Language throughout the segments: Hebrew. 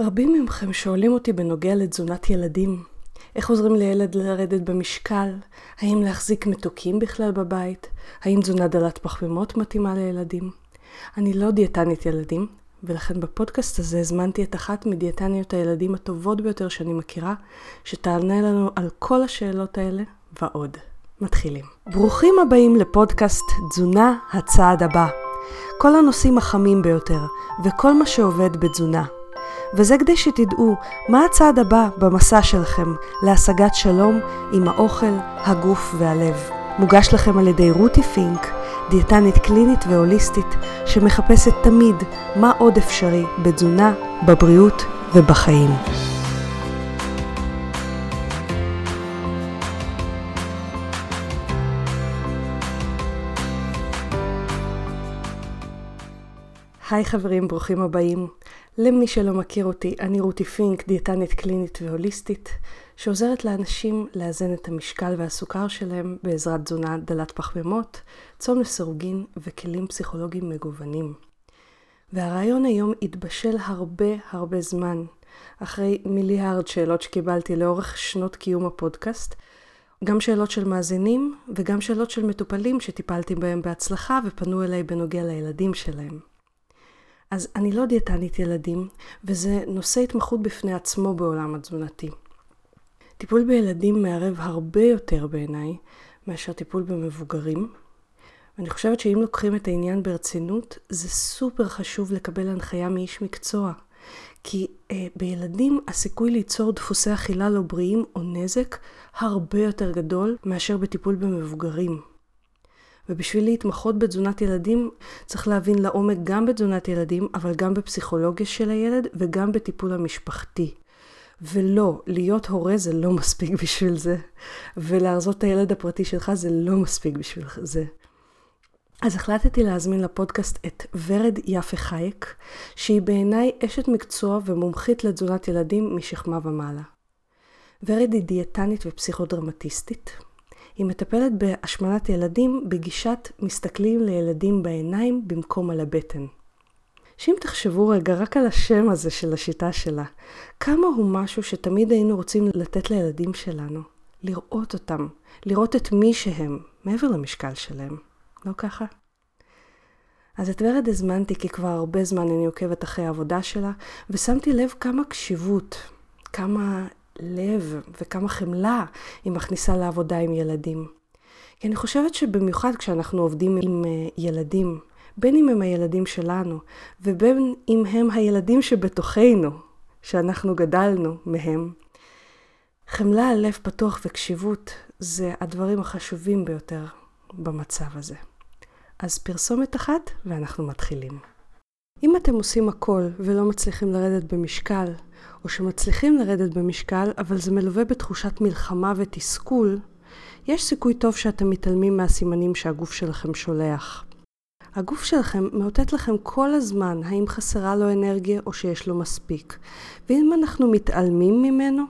רבים מכם שואלים אותי בנוגע לתזונת ילדים. איך עוזרים לילד לרדת במשקל? האם להחזיק מתוקים בכלל בבית? האם תזונה דלת פחמימות מתאימה לילדים? אני לא דיאטנית ילדים, ולכן בפודקאסט הזה הזמנתי את אחת מדיאטניות הילדים הטובות ביותר שאני מכירה, שתענה לנו על כל השאלות האלה ועוד. מתחילים. ברוכים הבאים לפודקאסט תזונה הצעד הבא. כל הנושאים החמים ביותר, וכל מה שעובד בתזונה. וזה כדי שתדעו מה הצעד הבא במסע שלכם להשגת שלום עם האוכל, הגוף והלב. מוגש לכם על ידי רותי פינק, דיאטנית קלינית והוליסטית, שמחפשת תמיד מה עוד אפשרי בתזונה, בבריאות ובחיים. היי חברים, ברוכים הבאים. למי שלא מכיר אותי, אני רותי פינק, דיאטנית קלינית והוליסטית, שעוזרת לאנשים לאזן את המשקל והסוכר שלהם בעזרת תזונה דלת פחמימות, צום לסירוגין וכלים פסיכולוגיים מגוונים. והרעיון היום התבשל הרבה הרבה זמן, אחרי מיליארד שאלות שקיבלתי לאורך שנות קיום הפודקאסט, גם שאלות של מאזינים וגם שאלות של מטופלים שטיפלתי בהם בהצלחה ופנו אליי בנוגע לילדים שלהם. אז אני לא דיאטנית ילדים, וזה נושא התמחות בפני עצמו בעולם התזונתי. טיפול בילדים מערב הרבה יותר בעיניי מאשר טיפול במבוגרים. ואני חושבת שאם לוקחים את העניין ברצינות, זה סופר חשוב לקבל הנחיה מאיש מקצוע. כי אה, בילדים הסיכוי ליצור דפוסי אכילה לא בריאים או נזק הרבה יותר גדול מאשר בטיפול במבוגרים. ובשביל להתמחות בתזונת ילדים צריך להבין לעומק גם בתזונת ילדים, אבל גם בפסיכולוגיה של הילד וגם בטיפול המשפחתי. ולא, להיות הורה זה לא מספיק בשביל זה, ולהרזות את הילד הפרטי שלך זה לא מספיק בשביל זה. אז החלטתי להזמין לפודקאסט את ורד יפה חייק, שהיא בעיניי אשת מקצוע ומומחית לתזונת ילדים משכמה ומעלה. ורד היא דיאטנית ופסיכודרמטיסטית, היא מטפלת בהשמנת ילדים בגישת מסתכלים לילדים בעיניים במקום על הבטן. שאם תחשבו רגע רק על השם הזה של השיטה שלה, כמה הוא משהו שתמיד היינו רוצים לתת לילדים שלנו, לראות אותם, לראות את מי שהם, מעבר למשקל שלהם, לא ככה? אז את ורד הזמנתי כי כבר הרבה זמן אני עוקבת אחרי העבודה שלה, ושמתי לב כמה קשיבות, כמה לב וכמה חמלה היא מכניסה לעבודה עם ילדים. כי אני חושבת שבמיוחד כשאנחנו עובדים עם אה, ילדים, בין אם הם הילדים שלנו, ובין אם הם הילדים שבתוכנו, שאנחנו גדלנו מהם, חמלה על לב פתוח וקשיבות זה הדברים החשובים ביותר במצב הזה. אז פרסומת אחת ואנחנו מתחילים. אם אתם עושים הכל ולא מצליחים לרדת במשקל, או שמצליחים לרדת במשקל, אבל זה מלווה בתחושת מלחמה ותסכול, יש סיכוי טוב שאתם מתעלמים מהסימנים שהגוף שלכם שולח. הגוף שלכם מאותת לכם כל הזמן האם חסרה לו אנרגיה או שיש לו מספיק. ואם אנחנו מתעלמים ממנו,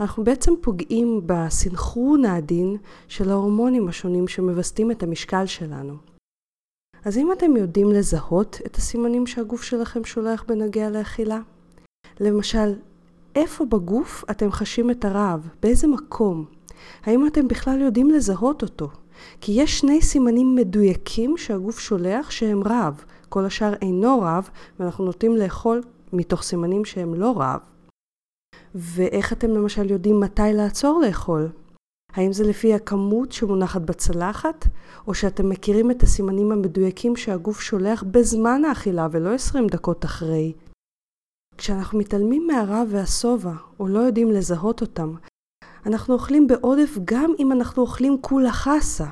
אנחנו בעצם פוגעים בסנכרון העדין של ההורמונים השונים שמווסתים את המשקל שלנו. אז אם אתם יודעים לזהות את הסימנים שהגוף שלכם שולח בנוגע לאכילה, למשל, איפה בגוף אתם חשים את הרעב? באיזה מקום? האם אתם בכלל יודעים לזהות אותו? כי יש שני סימנים מדויקים שהגוף שולח שהם רעב. כל השאר אינו רעב, ואנחנו נוטים לאכול מתוך סימנים שהם לא רעב. ואיך אתם למשל יודעים מתי לעצור לאכול? האם זה לפי הכמות שמונחת בצלחת, או שאתם מכירים את הסימנים המדויקים שהגוף שולח בזמן האכילה ולא 20 דקות אחרי? כשאנחנו מתעלמים מהרע והשובע, או לא יודעים לזהות אותם, אנחנו אוכלים בעודף גם אם אנחנו אוכלים כולה חסה.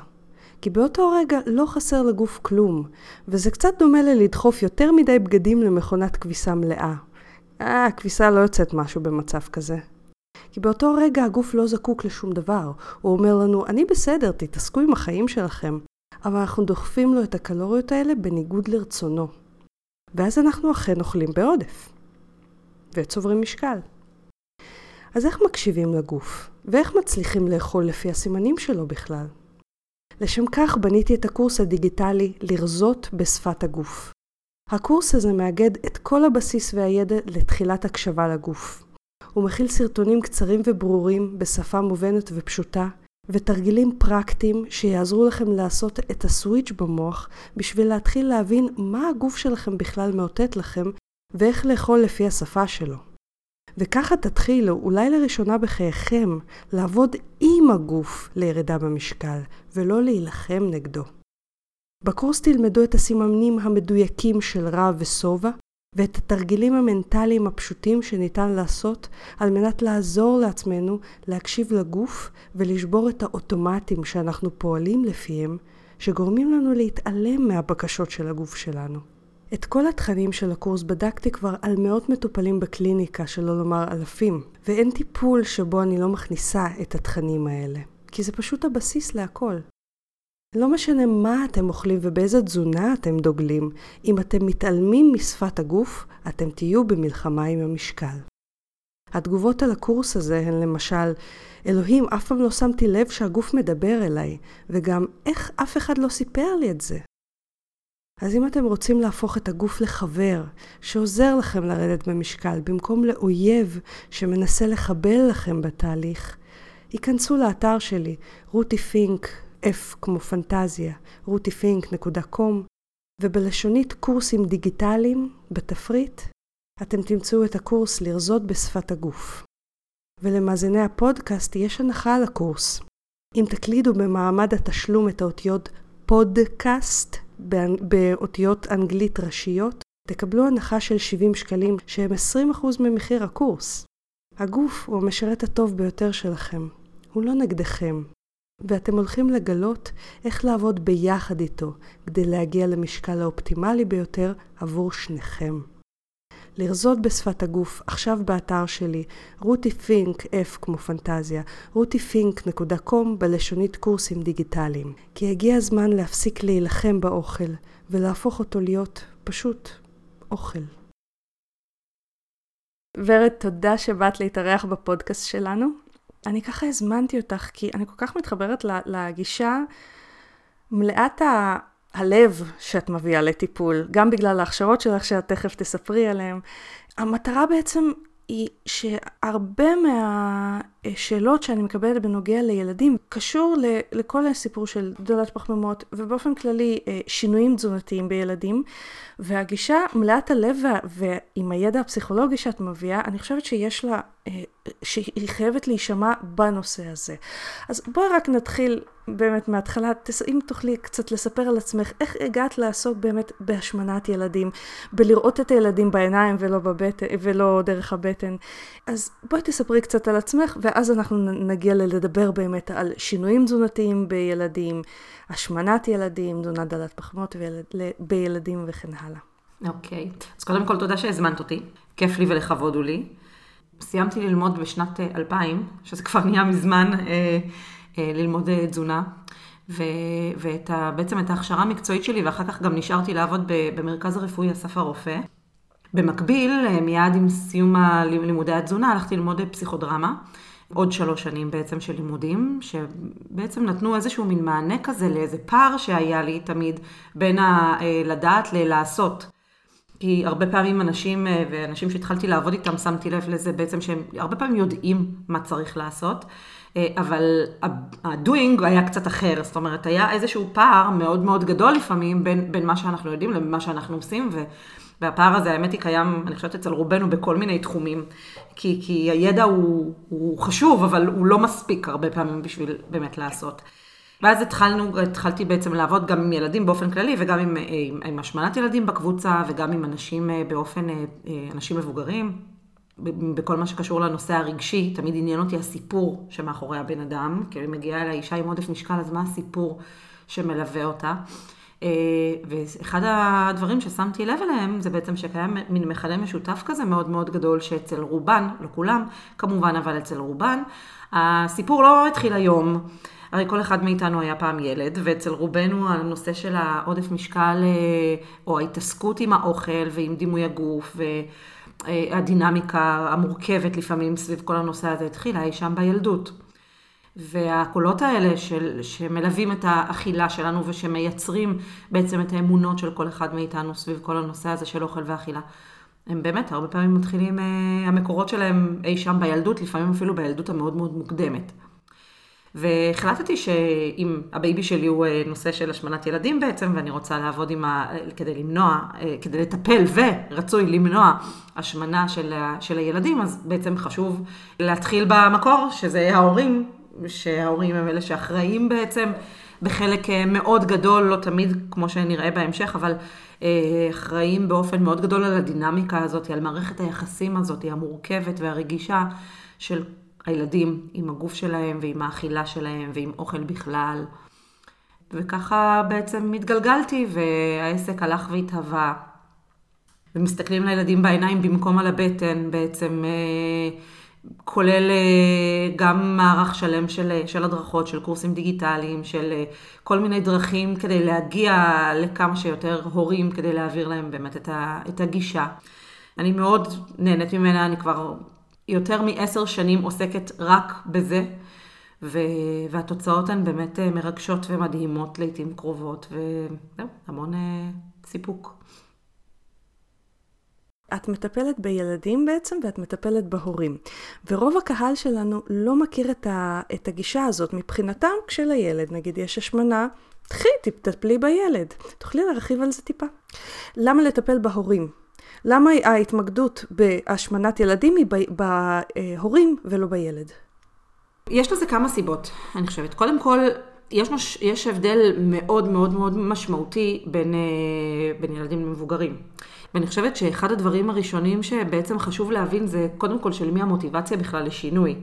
כי באותו רגע לא חסר לגוף כלום, וזה קצת דומה ללדחוף יותר מדי בגדים למכונת כביסה מלאה. אה, הכביסה לא יוצאת משהו במצב כזה. כי באותו רגע הגוף לא זקוק לשום דבר. הוא אומר לנו, אני בסדר, תתעסקו עם החיים שלכם. אבל אנחנו דוחפים לו את הקלוריות האלה בניגוד לרצונו. ואז אנחנו אכן אוכלים בעודף. וצוברים משקל. אז איך מקשיבים לגוף? ואיך מצליחים לאכול לפי הסימנים שלו בכלל? לשם כך בניתי את הקורס הדיגיטלי לרזות בשפת הגוף. הקורס הזה מאגד את כל הבסיס והידע לתחילת הקשבה לגוף. הוא מכיל סרטונים קצרים וברורים בשפה מובנת ופשוטה, ותרגילים פרקטיים שיעזרו לכם לעשות את הסוויץ' במוח בשביל להתחיל להבין מה הגוף שלכם בכלל מאותת לכם ואיך לאכול לפי השפה שלו. וככה תתחילו, אולי לראשונה בחייכם, לעבוד עם הגוף לירידה במשקל, ולא להילחם נגדו. בקורס תלמדו את הסימנים המדויקים של רע ושובע, ואת התרגילים המנטליים הפשוטים שניתן לעשות על מנת לעזור לעצמנו להקשיב לגוף ולשבור את האוטומטים שאנחנו פועלים לפיהם, שגורמים לנו להתעלם מהבקשות של הגוף שלנו. את כל התכנים של הקורס בדקתי כבר על מאות מטופלים בקליניקה, שלא לומר אלפים, ואין טיפול שבו אני לא מכניסה את התכנים האלה, כי זה פשוט הבסיס להכל. לא משנה מה אתם אוכלים ובאיזה תזונה אתם דוגלים, אם אתם מתעלמים משפת הגוף, אתם תהיו במלחמה עם המשקל. התגובות על הקורס הזה הן למשל, אלוהים, אף פעם לא שמתי לב שהגוף מדבר אליי, וגם איך אף אחד לא סיפר לי את זה. אז אם אתם רוצים להפוך את הגוף לחבר, שעוזר לכם לרדת במשקל, במקום לאויב שמנסה לחבל לכם בתהליך, היכנסו לאתר שלי, רותי פינק, F כמו פנטזיה, rutifink.com, ובלשונית קורסים דיגיטליים, בתפריט, אתם תמצאו את הקורס לרזות בשפת הגוף. ולמאזיני הפודקאסט יש הנחה על הקורס. אם תקלידו במעמד התשלום את האותיות פודקאסט באותיות אנגלית ראשיות, תקבלו הנחה של 70 שקלים שהם 20% ממחיר הקורס. הגוף הוא המשרת הטוב ביותר שלכם. הוא לא נגדכם, ואתם הולכים לגלות איך לעבוד ביחד איתו כדי להגיע למשקל האופטימלי ביותר עבור שניכם. לרזות בשפת הגוף, עכשיו באתר שלי, רותי פינק, F כמו פנטזיה, rutifink.com בלשונית קורסים דיגיטליים. כי הגיע הזמן להפסיק להילחם באוכל, ולהפוך אותו להיות פשוט אוכל. ורד, תודה שבאת להתארח בפודקאסט שלנו. אני ככה הזמנתי אותך, כי אני כל כך מתחברת לגישה מלאת ה... הלב שאת מביאה לטיפול, גם בגלל ההכשרות שלך שאת תכף תספרי עליהן. המטרה בעצם היא שהרבה מהשאלות שאני מקבלת בנוגע לילדים קשור לכל הסיפור של דולת פחמימות ובאופן כללי אה, שינויים תזונתיים בילדים והגישה מלאת הלב ועם הידע הפסיכולוגי שאת מביאה אני חושבת שיש לה שהיא חייבת להישמע בנושא הזה. אז בואי רק נתחיל באמת מההתחלה, אם תוכלי קצת לספר על עצמך, איך הגעת לעסוק באמת בהשמנת ילדים, בלראות את הילדים בעיניים ולא, בבטן, ולא דרך הבטן. אז בואי תספרי קצת על עצמך, ואז אנחנו נגיע לדבר באמת על שינויים תזונתיים בילדים, השמנת ילדים, תזונה דלת פחמות בילדים וכן הלאה. אוקיי, okay. אז קודם כל תודה שהזמנת אותי, כיף לי ולכבוד הוא לי. סיימתי ללמוד בשנת 2000, אה, שזה כבר נהיה מזמן, אה, אה, ללמוד תזונה. ובעצם את ההכשרה המקצועית שלי, ואחר כך גם נשארתי לעבוד במרכז הרפואי אסף הרופא. במקביל, מיד עם סיום לימודי התזונה, הלכתי ללמוד פסיכודרמה. עוד שלוש שנים בעצם של לימודים, שבעצם נתנו איזשהו מין מענה כזה לאיזה פער שהיה לי תמיד בין הלדעת ללעשות. כי הרבה פעמים אנשים, אה, ואנשים שהתחלתי לעבוד איתם, שמתי לב לזה בעצם שהם הרבה פעמים יודעים מה צריך לעשות, אה, אבל ה-doing היה קצת אחר, זאת אומרת, היה איזשהו פער מאוד מאוד גדול לפעמים בין, בין מה שאנחנו יודעים למה שאנחנו עושים, ו... והפער הזה, האמת היא, קיים, אני חושבת, אצל רובנו בכל מיני תחומים. כי, כי הידע הוא, הוא חשוב, אבל הוא לא מספיק הרבה פעמים בשביל באמת לעשות. ואז התחלנו, התחלתי בעצם לעבוד גם עם ילדים באופן כללי וגם עם, עם, עם השמנת ילדים בקבוצה וגם עם אנשים אה, באופן, אה, אה, אנשים מבוגרים. בכל מה שקשור לנושא הרגשי, תמיד עניין אותי הסיפור שמאחורי הבן אדם, כי מגיעה אליי אישה עם עודף משקל, אז מה הסיפור שמלווה אותה? ואחד הדברים ששמתי לב אליהם זה בעצם שקיים מין מכנה משותף כזה מאוד מאוד גדול שאצל רובן, לא כולם כמובן, אבל אצל רובן, הסיפור לא התחיל היום. הרי כל אחד מאיתנו היה פעם ילד, ואצל רובנו הנושא של העודף משקל, אה, או ההתעסקות עם האוכל ועם דימוי הגוף, והדינמיקה המורכבת לפעמים סביב כל הנושא הזה התחילה אי שם בילדות. והקולות האלה של, שמלווים את האכילה שלנו ושמייצרים בעצם את האמונות של כל אחד מאיתנו סביב כל הנושא הזה של אוכל ואכילה. הם באמת הרבה פעמים מתחילים, המקורות שלהם אי שם בילדות, לפעמים אפילו בילדות המאוד מאוד מוקדמת. והחלטתי שאם ה baby שלי הוא אה, נושא של השמנת ילדים בעצם, ואני רוצה לעבוד עם ה... כדי למנוע, אה, כדי לטפל ורצוי למנוע השמנה של, של הילדים, אז בעצם חשוב להתחיל במקור, שזה ההורים, שההורים הם אלה שאחראים בעצם בחלק אה, מאוד גדול, לא תמיד כמו שנראה בהמשך, אבל אחראים באופן מאוד גדול על הדינמיקה הזאת, על מערכת היחסים הזאת, המורכבת והרגישה של הילדים עם הגוף שלהם ועם האכילה שלהם ועם אוכל בכלל. וככה בעצם התגלגלתי והעסק הלך והתהווה. ומסתכלים לילדים בעיניים במקום על הבטן בעצם, אה, כולל אה, גם מערך שלם של, של הדרכות, של קורסים דיגיטליים, של אה, כל מיני דרכים כדי להגיע לכמה שיותר הורים, כדי להעביר להם באמת את הגישה. אני מאוד נהנית ממנה, אני כבר יותר מעשר שנים עוסקת רק בזה, ו... והתוצאות הן באמת אה, מרגשות ומדהימות לעיתים קרובות, וזהו, המון אה, סיפוק. את מטפלת בילדים בעצם ואת מטפלת בהורים. ורוב הקהל שלנו לא מכיר את, ה, את הגישה הזאת. מבחינתם, כשלילד, נגיד יש השמנה, תחי, תטפלי בילד. תוכלי להרחיב על זה טיפה? למה לטפל בהורים? למה ההתמקדות בהשמנת ילדים היא בהורים ולא בילד? יש לזה כמה סיבות, אני חושבת. קודם כל, יש, יש הבדל מאוד מאוד מאוד משמעותי בין, אה, בין ילדים למבוגרים. ואני חושבת שאחד הדברים הראשונים שבעצם חשוב להבין זה קודם כל של מי המוטיבציה בכלל לשינוי.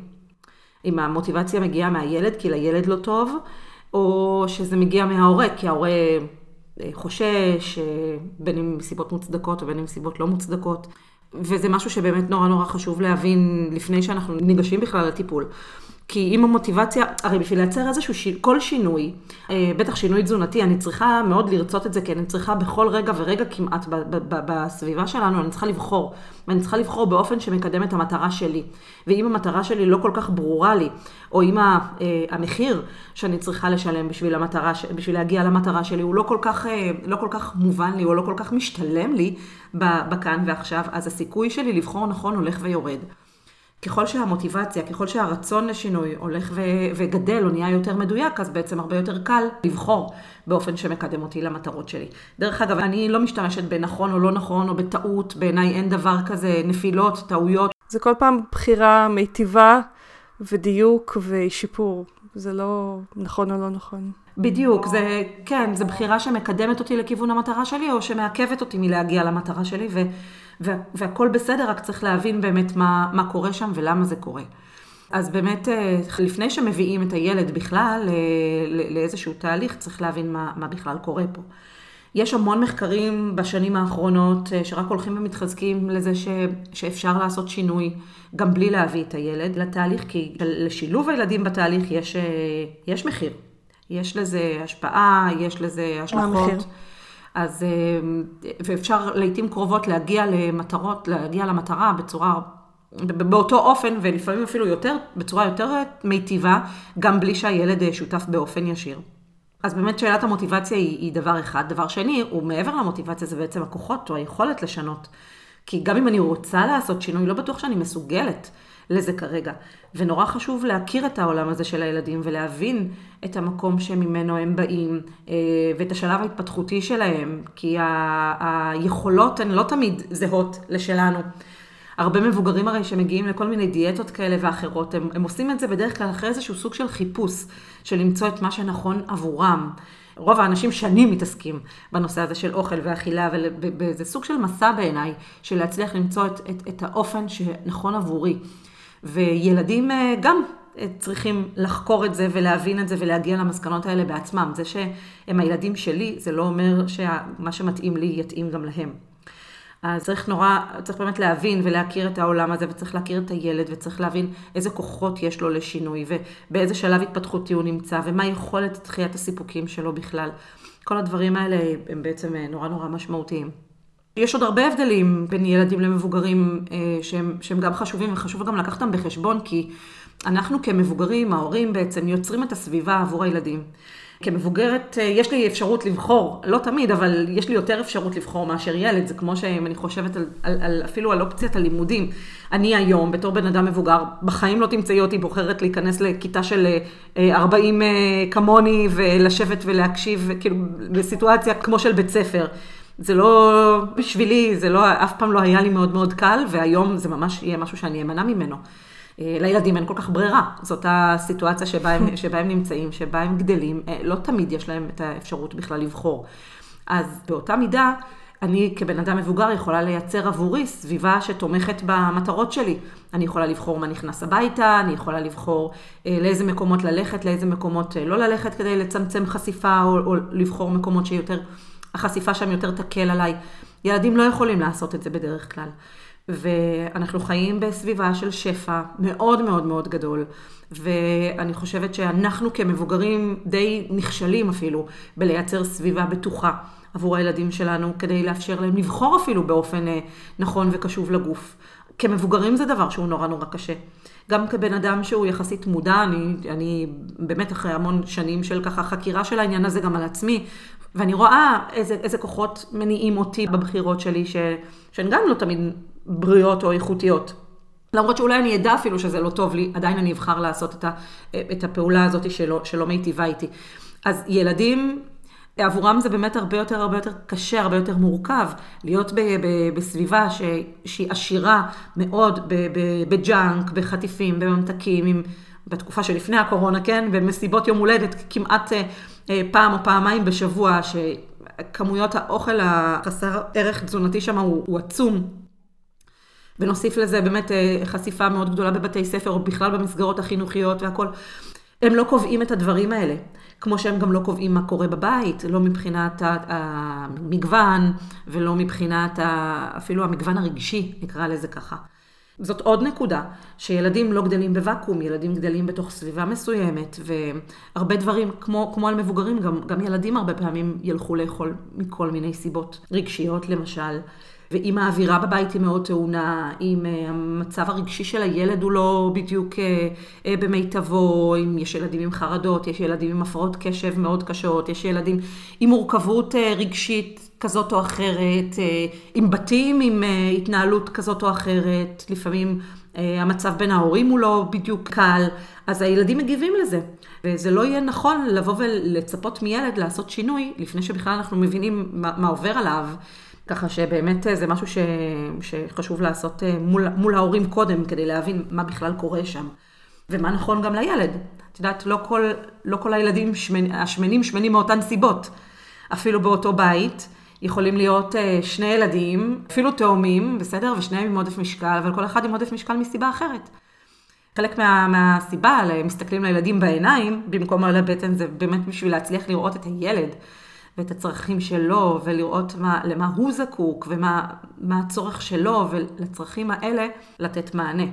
אם המוטיבציה מגיעה מהילד כי לילד לא טוב, או שזה מגיע מההורה כי ההורה חושש, אה, בין אם מסיבות מוצדקות ובין אם מסיבות לא מוצדקות. וזה משהו שבאמת נורא נורא חשוב להבין לפני שאנחנו ניגשים בכלל לטיפול. כי אם המוטיבציה, הרי בשביל לייצר איזשהו, ש... כל שינוי, אה, בטח שינוי תזונתי, אני צריכה מאוד לרצות את זה, כי אני צריכה בכל רגע ורגע כמעט ב- ב- ב- בסביבה שלנו, אני צריכה לבחור. ואני צריכה לבחור באופן שמקדם את המטרה שלי. ואם המטרה שלי לא כל כך ברורה לי, או אם אה, המחיר שאני צריכה לשלם בשביל, המטרה, בשביל להגיע למטרה שלי הוא לא כל, כך, אה, לא כל כך מובן לי, או לא כל כך משתלם לי בכאן ועכשיו, אז הסיכוי שלי לבחור נכון הולך ויורד. ככל שהמוטיבציה, ככל שהרצון לשינוי הולך ו- וגדל או נהיה יותר מדויק, אז בעצם הרבה יותר קל לבחור באופן שמקדם אותי למטרות שלי. דרך אגב, אני לא משתמשת בנכון או לא נכון או בטעות, בעיניי אין דבר כזה נפילות, טעויות. זה כל פעם בחירה מיטיבה ודיוק ושיפור. זה לא נכון או לא נכון. בדיוק, זה, כן, זה בחירה שמקדמת אותי לכיוון המטרה שלי, או שמעכבת אותי מלהגיע למטרה שלי, ו... וה, והכל בסדר, רק צריך להבין באמת מה, מה קורה שם ולמה זה קורה. אז באמת, אה, לפני שמביאים את הילד בכלל אה, לאיזשהו תהליך, צריך להבין מה, מה בכלל קורה פה. יש המון מחקרים בשנים האחרונות אה, שרק הולכים ומתחזקים לזה ש, שאפשר לעשות שינוי גם בלי להביא את הילד לתהליך, כי לשילוב הילדים בתהליך יש, יש מחיר. יש לזה השפעה, יש לזה השלכות. אז, אה, ואפשר לעיתים קרובות להגיע למטרות, להגיע למטרה בצורה, באותו אופן, ולפעמים אפילו יותר, בצורה יותר מיטיבה, גם בלי שהילד אה, שותף באופן ישיר. אז באמת שאלת המוטיבציה היא, היא דבר אחד. דבר שני, הוא מעבר למוטיבציה, זה בעצם הכוחות או היכולת לשנות. כי גם אם אני רוצה לעשות שינוי, לא בטוח שאני מסוגלת. לזה כרגע. ונורא חשוב להכיר את העולם הזה של הילדים ולהבין את המקום שממנו הם באים אה, ואת השלב ההתפתחותי שלהם, כי ה- היכולות הן לא תמיד זהות לשלנו. הרבה מבוגרים הרי שמגיעים לכל מיני דיאטות כאלה ואחרות, הם, הם עושים את זה בדרך כלל אחרי איזשהו סוג של חיפוש, של למצוא את מה שנכון עבורם. רוב האנשים שנים מתעסקים בנושא הזה של אוכל ואכילה, וזה סוג של מסע בעיניי, של להצליח למצוא את, את, את האופן שנכון עבורי. וילדים אה, גם אה, צריכים לחקור את זה ולהבין את זה ולהגיע למסקנות האלה בעצמם. זה שהם הילדים שלי, זה לא אומר שמה שמתאים לי יתאים גם להם. אז צריך נורא, צריך באמת להבין ולהכיר את העולם הזה, וצריך להכיר את הילד, וצריך להבין איזה כוחות יש לו לשינוי, ובאיזה שלב התפתחותי הוא נמצא, ומה יכולת דחיית הסיפוקים שלו בכלל. כל הדברים האלה הם בעצם אה, נורא נורא משמעותיים. יש עוד הרבה הבדלים בין ילדים למבוגרים אה, שהם, שהם גם חשובים, וחשוב גם לקחת אותם בחשבון, כי אנחנו כמבוגרים, ההורים בעצם יוצרים את הסביבה עבור הילדים. כמבוגרת, אה, יש לי אפשרות לבחור, לא תמיד, אבל יש לי יותר אפשרות לבחור מאשר ילד. זה כמו שאם אני חושבת על, על, על, אפילו על אופציית הלימודים. אני היום, בתור בן אדם מבוגר, בחיים לא תמצאי אותי בוחרת להיכנס לכיתה של 40 אה, כמוני ולשבת ולהקשיב, כאילו, בסיטואציה כמו של בית ספר. זה לא, בשבילי, זה לא, אף פעם לא היה לי מאוד מאוד קל, והיום זה ממש יהיה משהו שאני אמנע ממנו. אה, לילדים אין כל כך ברירה, זאת הסיטואציה שבה הם, שבה הם נמצאים, שבה הם גדלים, אה, לא תמיד יש להם את האפשרות בכלל לבחור. אז באותה מידה, אני כבן אדם מבוגר יכולה לייצר עבורי סביבה שתומכת במטרות שלי. אני יכולה לבחור מה נכנס הביתה, אני יכולה לבחור אה, לאיזה מקומות ללכת, לאיזה מקומות אה, לא ללכת כדי לצמצם חשיפה, או, או לבחור מקומות שיותר, החשיפה שם יותר תקל עליי. ילדים לא יכולים לעשות את זה בדרך כלל. ואנחנו חיים בסביבה של שפע מאוד מאוד מאוד גדול. ואני חושבת שאנחנו כמבוגרים די נכשלים אפילו בלייצר סביבה בטוחה עבור הילדים שלנו, כדי לאפשר להם לבחור אפילו באופן אה, נכון וקשוב לגוף. כמבוגרים זה דבר שהוא נורא נורא קשה. גם כבן אדם שהוא יחסית מודע, אני, אני באמת אחרי המון שנים של ככה חקירה של העניין הזה גם על עצמי, ואני רואה איזה, איזה כוחות מניעים אותי בבחירות שלי, ש, שהן גם לא תמיד בריאות או איכותיות. למרות שאולי אני אדע אפילו שזה לא טוב לי, עדיין אני אבחר לעשות את, ה, את הפעולה הזאת שלא, שלא מיטיבה איתי. אז ילדים, עבורם זה באמת הרבה יותר הרבה יותר קשה, הרבה יותר מורכב, להיות ב, ב, בסביבה ש, שהיא עשירה מאוד ב junk, בחטיפים, בממתקים, עם, בתקופה שלפני הקורונה, כן, במסיבות יום הולדת כמעט אה, פעם או פעמיים בשבוע, שכמויות האוכל החסר ערך תזונתי שם הוא, הוא עצום. ונוסיף לזה באמת אה, חשיפה מאוד גדולה בבתי ספר, או בכלל במסגרות החינוכיות והכול. הם לא קובעים את הדברים האלה, כמו שהם גם לא קובעים מה קורה בבית, לא מבחינת המגוון, ולא מבחינת אפילו המגוון הרגשי, נקרא לזה ככה. זאת עוד נקודה, שילדים לא גדלים בוואקום, ילדים גדלים בתוך סביבה מסוימת, והרבה דברים, כמו, כמו על מבוגרים, גם, גם ילדים הרבה פעמים ילכו לאכול מכל מיני סיבות רגשיות למשל. ואם האווירה בבית היא מאוד טעונה, אם אה, המצב הרגשי של הילד הוא לא בדיוק אה, אה, במיטבו, אם יש ילדים עם חרדות, יש ילדים עם הפרעות קשב מאוד קשות, יש ילדים עם מורכבות רגשית כזאת או אחרת, עם בתים עם התנהלות כזאת או אחרת, לפעמים המצב בין ההורים הוא לא בדיוק קל, אז הילדים מגיבים לזה. וזה לא יהיה נכון לבוא ולצפות מילד לעשות שינוי, לפני שבכלל אנחנו מבינים מה, עובר עליו. ככה שבאמת אה, זה משהו ש... שחשוב לעשות אה, מול, מול ההורים קודם, כדי להבין מה בכלל קורה שם. ומה נכון גם לילד. את יודעת, לא כל, לא כל הילדים שמנ... השמנים שמנים מאותן סיבות. אפילו באותו בית יכולים להיות אה, שני ילדים, אפילו תאומים, בסדר? ושניהם עם עודף משקל, אבל כל אחד עם עודף משקל מסיבה אחרת. חלק מה, מהסיבה, מסתכלים לילדים בעיניים, במקום על הבטן, זה באמת בשביל להצליח לראות את הילד. ואת הצרכים שלו, ולראות מה, למה הוא זקוק, ומה הצורך שלו, ולצרכים האלה לתת מענה.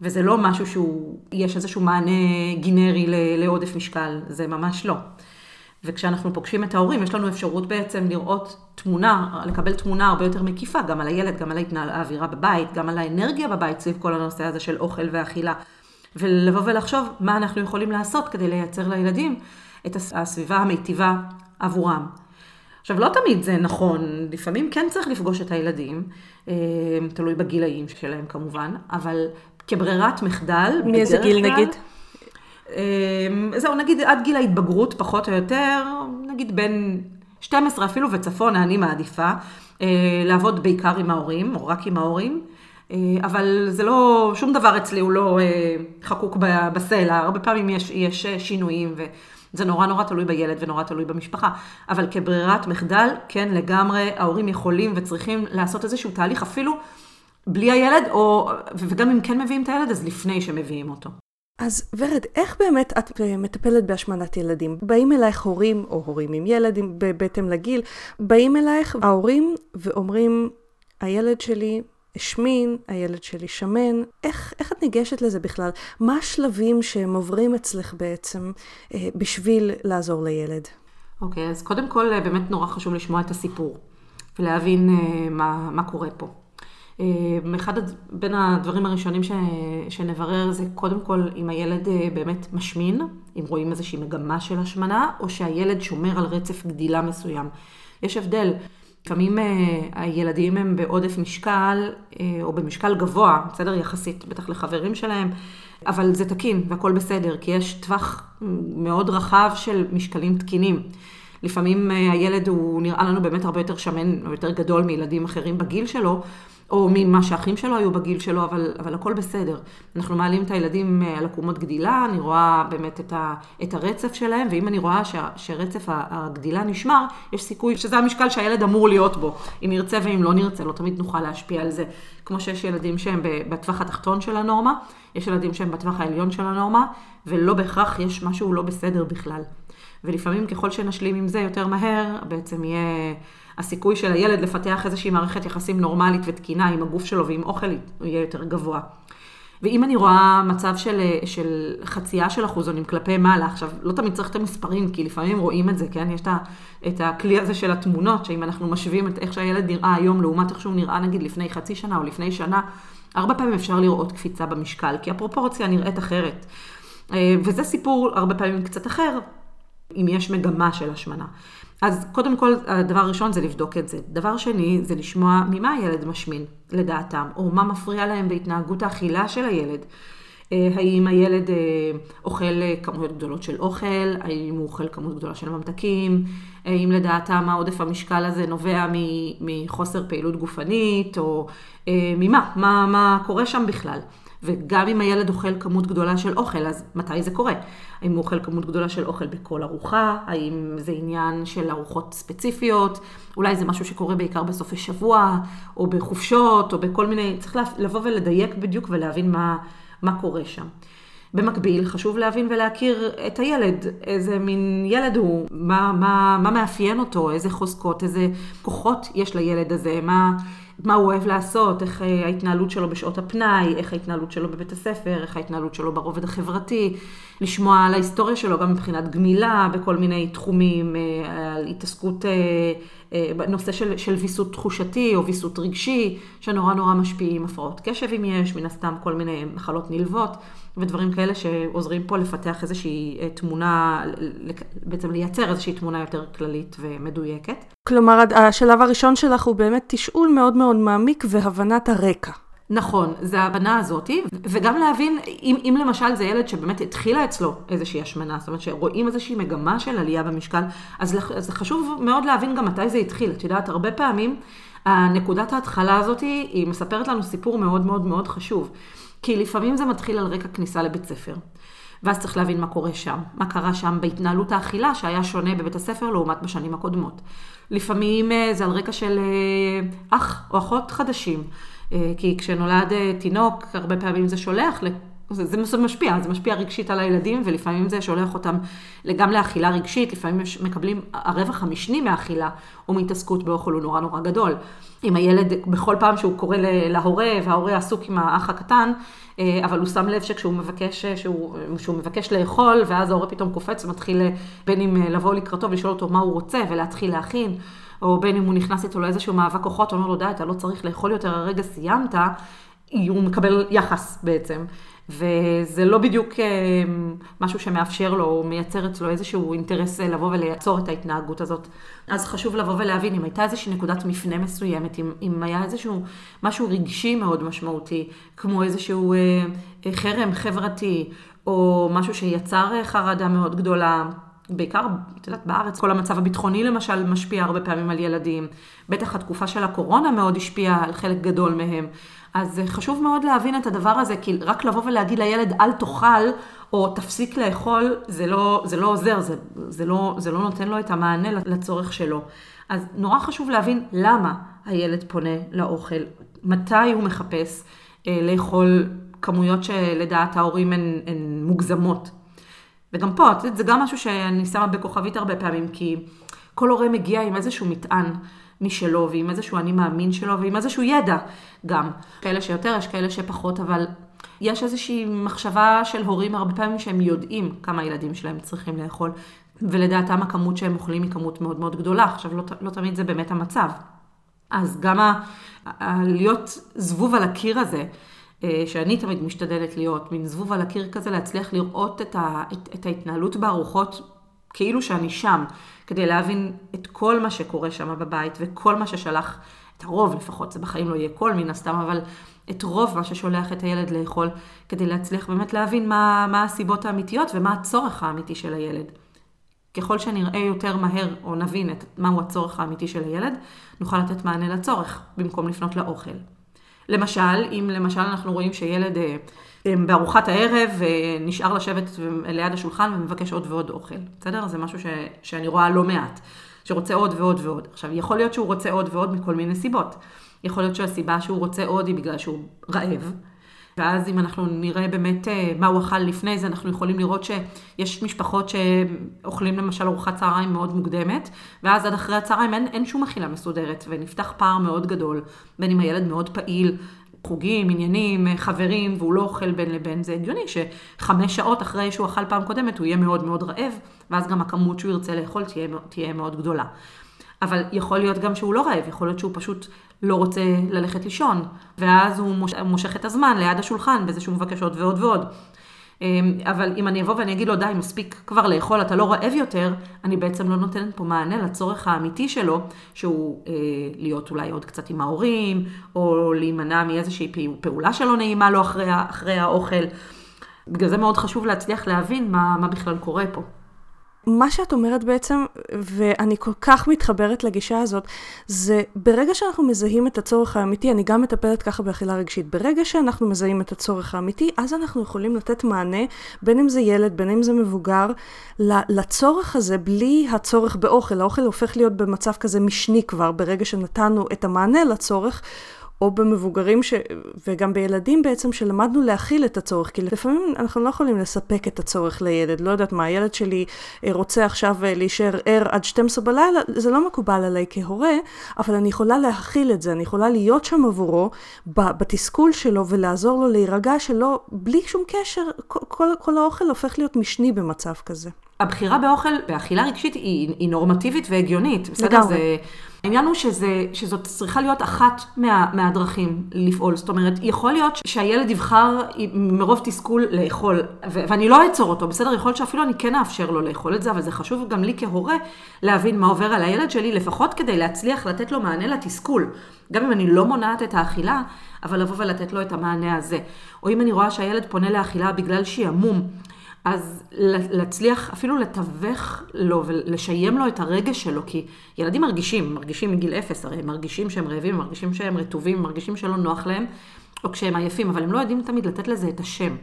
וזה לא משהו שהוא, יש איזשהו מענה גינרי לעודף משקל, זה ממש לא. וכשאנחנו פוגשים את ההורים, יש לנו אפשרות בעצם לראות תמונה, לקבל תמונה הרבה יותר מקיפה, גם על הילד, גם על האווירה בבית, גם על האנרגיה בבית סביב כל הנושא הזה של אוכל ואכילה. ולבוא ולחשוב מה אנחנו יכולים לעשות כדי לייצר לילדים את הסביבה המיטיבה עבורם. עכשיו, לא תמיד זה נכון, לפעמים כן צריך לפגוש את הילדים, אה, תלוי בגילאים שלהם כמובן, אבל כברירת מחדל, מאיזה גיל כלל, נגיד? אה, זהו, נגיד עד גיל ההתבגרות, פחות או יותר, נגיד בין 12 אפילו וצפונה, אני מעדיפה, אה, לעבוד בעיקר עם ההורים, או רק עם ההורים. אבל זה לא, שום דבר אצלי הוא לא חקוק בסלע, הרבה פעמים יש, יש שינויים ו... זה נורא נורא תלוי בילד ונורא תלוי במשפחה. אבל כברירת מחדל, כן, לגמרי, ההורים יכולים וצריכים לעשות איזשהו תהליך אפילו בלי הילד, או, וגם אם כן מביאים את הילד, אז לפני שמביאים אותו. אז ורד, איך באמת את אה, מטפלת בהשמנת ילדים? באים אלייך הורים, או הורים עם ילד בהתאם לגיל, באים אלייך ההורים ואומרים, הילד שלי השמין, הילד שלי שמן. איך, איך את ניגשת לזה בכלל? מה השלבים שהם עוברים אצלך בעצם אה, בשביל לעזור לילד? אוקיי, okay, אז קודם כל אה, באמת נורא חשוב לשמוע את הסיפור. ולהבין מה, מה קורה פה. אחד בין הדברים הראשונים ש, שנברר זה קודם כל אם הילד באמת משמין, אם רואים איזושהי מגמה של השמנה, או שהילד שומר על רצף גדילה מסוים. יש הבדל. לפעמים הילדים הם בעודף משקל, או במשקל גבוה, בסדר? יחסית, בטח לחברים שלהם, אבל זה תקין והכל בסדר, כי יש טווח מאוד רחב של משקלים תקינים. לפעמים הילד הוא נראה לנו באמת הרבה יותר שמן או יותר גדול מילדים אחרים בגיל שלו, או ממה שהאחים שלו היו בגיל שלו, אבל, אבל הכל בסדר. אנחנו מעלים את הילדים אה, על עקומות גדילה, אני רואה באמת את, ה, את הרצף שלהם, ואם אני רואה ש, שרצף הגדילה נשמר, יש סיכוי שזה המשקל שהילד אמור להיות בו, אם נרצה ואם לא נרצה, לא תמיד נוכל להשפיע על זה. כמו שיש ילדים שהם בטווח התחתון של הנורמה, יש ילדים שהם בטווח העליון של הנורמה, ולא בהכרח יש משהו לא בסדר בכלל. ולפעמים ככל שנשלים עם זה יותר מהר, בעצם יהיה... הסיכוי של הילד לפתח איזושהי מערכת יחסים נורמלית ותקינה עם הגוף שלו ועם אוכל יהיה יותר גבוה. ואם אני רואה מצב של, של חצייה של אחוזונים כלפי מעלה, עכשיו, לא תמיד צריך את המספרים, כי לפעמים רואים את זה, כן? יש את הכלי הזה של התמונות, שאם אנחנו משווים את איך שהילד נראה היום לעומת איך שהוא נראה נגיד לפני חצי שנה או לפני שנה, הרבה פעמים אפשר לראות קפיצה במשקל, כי הפרופורציה נראית אחרת. אה, וזה סיפור הרבה פעמים קצת אחר, אם יש מגמה של השמנה. אז קודם כל, הדבר הראשון זה לבדוק את זה. דבר שני, זה לשמוע ממה הילד משמין, לדעתם, או מה מפריע להם בהתנהגות האכילה של הילד. אה, האם הילד אה, אוכל אה, כמויות גדולות של אוכל, האם הוא אוכל כמות גדולה של ממתקים, האם לדעתם העודף המשקל הזה נובע מחוסר פעילות גופנית, או ממה, מה, מה קורה שם בכלל. וגם אם הילד אוכל כמות גדולה של אוכל, אז מתי זה קורה? האם הוא אוכל כמות גדולה של אוכל בכל ארוחה? האם זה עניין של ארוחות ספציפיות? אולי זה משהו שקורה בעיקר בסופי שבוע, או בחופשות, או בכל מיני... צריך לבוא ולדייק בדיוק ולהבין מה, מה קורה שם. במקביל, חשוב להבין ולהכיר את הילד, איזה מין ילד הוא, מה, מה, מה מאפיין אותו, איזה חוזקות, איזה כוחות יש לילד הזה, מה, מה הוא אוהב לעשות, איך אה, ההתנהלות שלו בשעות הפנאי, איך ההתנהלות שלו בבית הספר, איך ההתנהלות שלו ברובד החברתי, לשמוע על ההיסטוריה שלו גם מבחינת גמילה בכל מיני תחומים, אה, על התעסקות, אה, נושא של, של ויסות תחושתי או ויסות רגשי, שנורא נורא משפיעים, הפרעות קשב אם יש, מן הסתם כל מיני מחלות נלוות. ודברים כאלה שעוזרים פה לפתח איזושהי אה, תמונה, בעצם לייצר איזושהי תמונה יותר כללית ומדויקת. כלומר, השלב הראשון שלך הוא באמת תשאול מאוד מאוד מעמיק והבנת הרקע. נכון, זה ההבנה הזאתי, וגם להבין, אם, אם למשל זה ילד שבאמת התחילה אצלו איזושהי השמנה, זאת אומרת שרואים איזושהי מגמה של עלייה במשקל, אז זה חשוב מאוד להבין גם מתי זה התחיל. את יודעת, הרבה פעמים, נקודת ההתחלה הזאתי, היא מספרת לנו סיפור מאוד מאוד מאוד חשוב. כי לפעמים זה מתחיל על רקע כניסה לבית ספר. ואז צריך להבין מה קורה שם, מה קרה שם בהתנהלות האכילה שהיה שונה בבית הספר לעומת בשנים הקודמות. לפעמים אה, זה על רקע של אה, אח או אחות חדשים, כי כשנולד תינוק, הרבה פעמים זה שולח זה, זה משפיע, זה משפיע רגשית על הילדים, ולפעמים זה שולח אותם גם לאכילה רגשית, לפעמים מקבלים, הרווח המשני מהאכילה או מהתעסקות באוכל הוא נורא נורא גדול. אם הילד, בכל פעם שהוא קורא להורה, וההורה עסוק עם האח הקטן, אה, אבל הוא שם לב שכשהוא מבקש, אה, שהוא, שהוא מבקש לאכול, ואז ההורה פתאום קופץ ומתחיל אה, בין אם לבוא לקראתו ולשאול אותו מה הוא רוצה, ולהתחיל להכין. או בין אם הוא נכנס איתו לאיזשהו מאבק כוחות, אומר לו, די, אתה לא צריך לאכול יותר, הרגע סיימת, הוא מקבל יחס בעצם. וזה לא בדיוק אה, משהו שמאפשר לו, או מייצר אצלו איזשהו אינטרס אה, לבוא ולעצור את ההתנהגות הזאת. אז חשוב לבוא ולהבין אם הייתה איזושהי נקודת מפנה מסוימת, אם, אם היה איזשהו משהו רגשי מאוד משמעותי, כמו איזשהו אה, חרם חברתי, או משהו שיצר חרדה מאוד גדולה. בעיקר, את יודעת, בארץ, כל המצב הביטחוני למשל משפיע הרבה פעמים על ילדים. בטח התקופה של הקורונה מאוד השפיעה על חלק גדול מהם. אז חשוב מאוד להבין את הדבר הזה, כי רק לבוא ולהגיד לילד אל תאכל, או תפסיק לאכול, זה לא, זה לא עוזר, זה, זה, לא, זה לא נותן לו את המענה לצורך שלו. אז נורא חשוב להבין למה הילד פונה לאוכל, מתי הוא מחפש אה, לאכול כמויות שלדעת ההורים הן, הן מוגזמות. וגם פה, זה גם משהו שאני שמה בכוכבית הרבה פעמים, כי כל הורה מגיע עם איזשהו מטען. משלו, ועם איזשהו אני מאמין שלו, ועם איזשהו ידע גם. כאלה שיותר, יש כאלה שפחות, אבל יש איזושהי מחשבה של הורים הרבה פעמים שהם יודעים כמה ילדים שלהם צריכים לאכול, ולדעתם הכמות שהם אוכלים היא כמות מאוד מאוד גדולה. עכשיו, לא, לא תמיד זה באמת המצב. אז גם ה... ה... להיות זבוב על הקיר הזה, שאני תמיד משתדלת להיות, מין זבוב על הקיר כזה, להצליח לראות את, ה... את, את ההתנהלות בארוחות כאילו שאני שם, כדי להבין את כל מה שקורה שם בבית וכל מה ששלח, את הרוב לפחות, זה בחיים לא יהיה כל מן הסתם, אבל את רוב מה ששולח את הילד לאכול, כדי להצליח באמת להבין מה, מה הסיבות האמיתיות ומה הצורך האמיתי של הילד. ככל שנראה יותר מהר או נבין את מהו הצורך האמיתי של הילד, נוכל לתת מענה לצורך במקום לפנות לאוכל. למשל, אם למשל אנחנו רואים שילד אה, אה, בארוחת הערב אה, נשאר לשבת ליד השולחן ומבקש עוד ועוד אוכל, בסדר? זה משהו ש, שאני רואה לא מעט, שרוצה עוד ועוד ועוד. עכשיו, יכול להיות שהוא רוצה עוד ועוד מכל מיני סיבות. יכול להיות שהסיבה שהוא רוצה עוד היא בגלל שהוא רעב. ואז אם אנחנו נראה באמת אה, מה הוא אכל לפני זה, אנחנו יכולים לראות שיש משפחות שאוכלים למשל ארוחת צהריים מאוד מוקדמת, ואז עד אחרי הצהריים אין, אין שום אכילה מסודרת, ונפתח פער מאוד גדול, בין אם הילד מאוד פעיל, חוגים, עניינים, אה, חברים, והוא לא אוכל בין לבין, זה הגיוני שחמש שעות אחרי שהוא אכל פעם קודמת הוא יהיה מאוד מאוד רעב, ואז גם הכמות שהוא ירצה לאכול תהיה, תהיה מאוד גדולה. אבל יכול להיות גם שהוא לא רעב, יכול להיות שהוא פשוט לא רוצה ללכת לישון, ואז הוא מושך את הזמן ליד השולחן בזה שהוא מבקש עוד ועוד ועוד. אמ, אבל אם אני אבוא ואני אגיד לו, די, מספיק כבר לאכול, אתה לא רעב יותר, אני בעצם לא נותנת פה מענה לצורך האמיתי שלו, שהוא אה, להיות אולי עוד קצת עם ההורים, או להימנע מאיזושהי פעולה שלא נעימה לו אחרי, אחרי האוכל. בגלל זה מאוד חשוב להצליח להבין מה, מה בכלל קורה פה. מה שאת אומרת בעצם, ואני כל כך מתחברת לגישה הזאת, זה ברגע שאנחנו מזהים את הצורך האמיתי, אני גם מטפלת ככה באכילה רגשית, ברגע שאנחנו מזהים את הצורך האמיתי, אז אנחנו יכולים לתת מענה, בין אם זה ילד, בין אם זה מבוגר, לצורך הזה בלי הצורך באוכל. האוכל הופך להיות במצב כזה משני כבר, ברגע שנתנו את המענה לצורך. או במבוגרים ש... וגם בילדים בעצם שלמדנו להכיל את הצורך, כי לפעמים אנחנו לא יכולים לספק את הצורך לילד, לא יודעת מה, הילד שלי אה, רוצה עכשיו אה, להישאר ער עד 12 בלילה, זה לא מקובל עליי כהורה, אבל אני יכולה להכיל את זה, אני יכולה להיות שם עבורו בתסכול שלו ולעזור לו להירגע שלא, בלי שום קשר, כל, כל, כל האוכל הופך להיות משני במצב כזה. הבחירה באוכל, באכילה רגשית היא, היא נורמטיבית והגיונית, בסדר? זה... העניין הוא שזה, שזאת צריכה להיות אחת מה, מהדרכים לפעול. זאת אומרת, יכול להיות שהילד יבחר מרוב תסכול לאכול, ו- ואני לא אעצור אותו, בסדר? יכול להיות שאפילו אני כן אאפשר לו לאכול את זה, אבל זה חשוב גם לי כהורה להבין מה עובר על הילד שלי, לפחות כדי להצליח לתת לו מענה לתסכול. גם אם אני לא מונעת את האכילה, אבל לבוא ולתת לו את המענה הזה. או אם אני רואה שהילד פונה לאכילה בגלל שעמום. אז להצליח אפילו לתווך לו ולשיים לו את הרגש שלו, כי ילדים מרגישים, מרגישים מגיל אפס, הרי הם מרגישים שהם רעבים, מרגישים שהם רטובים, מרגישים שלא נוח להם, או כשהם עייפים, אבל הם לא יודעים תמיד לתת לזה את השם.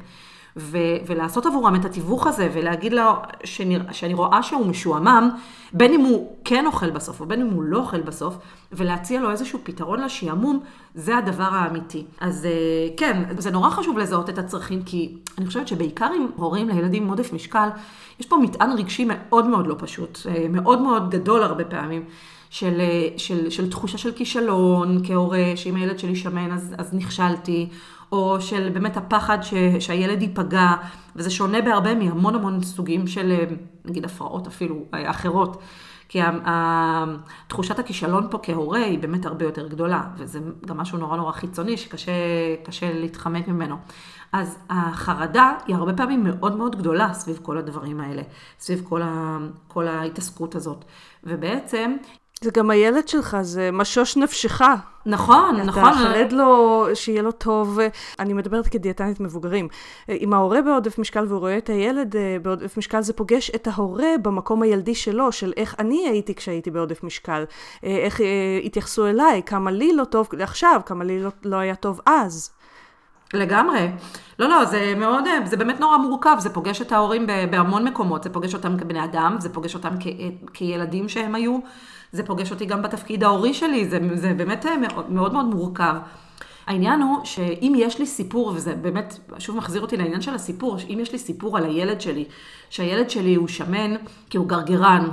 ו- ולעשות עבורם את התיווך הזה, ולהגיד לו שאני, שאני רואה שהוא משועמם, בין אם הוא כן אוכל בסוף, או בין אם הוא לא אוכל בסוף, ולהציע לו איזשהו פתרון לשעמום, זה הדבר האמיתי. אז אה, כן, זה נורא חשוב לזהות את הצרכים, כי אני חושבת שבעיקר עם הורים לילדים עם עודף משקל, יש פה מטען רגשי מאוד מאוד לא פשוט, אה, מאוד מאוד גדול הרבה פעמים. של, אה, של, של תחושה של כישלון כהורה, שאם הילד שלי שמן אז, אז נכשלתי, או של באמת הפחד ש, שהילד ייפגע, וזה שונה בהרבה מהמון המון סוגים של נגיד הפרעות אפילו אחרות. כי תחושת הכישלון פה כהורה היא באמת הרבה יותר גדולה, וזה גם משהו נורא נורא חיצוני שקשה להתחמק ממנו. אז החרדה היא הרבה פעמים מאוד מאוד גדולה סביב כל הדברים האלה, סביב כל, ה, כל ההתעסקות הזאת. ובעצם זה גם הילד שלך, זה משוש נפשך. נכון, אתה נכון. אתה חרד לו שיהיה לו טוב. אני מדברת כדיאטנית מבוגרים. אם ההורה בעודף משקל והוא רואה את הילד אה, בעודף משקל, זה פוגש את ההורה במקום הילדי שלו, של איך אני הייתי כשהייתי בעודף משקל. אה, איך אה, התייחסו אליי, כמה לי לא טוב עכשיו, כמה לי לא, לא היה טוב אז. לגמרי. לא, לא, זה מאוד, זה באמת נורא מורכב, זה פוגש את ההורים בהמון מקומות, זה פוגש אותם כבני אדם, זה פוגש אותם כ, כילדים שהם היו. זה פוגש אותי גם בתפקיד ההורי שלי, זה, זה באמת אה, מאוד, מאוד מאוד מורכב. העניין הוא שאם יש לי סיפור, וזה באמת שוב מחזיר אותי לעניין של הסיפור, אם יש לי סיפור על הילד שלי, שהילד שלי הוא שמן כי הוא גרגרן,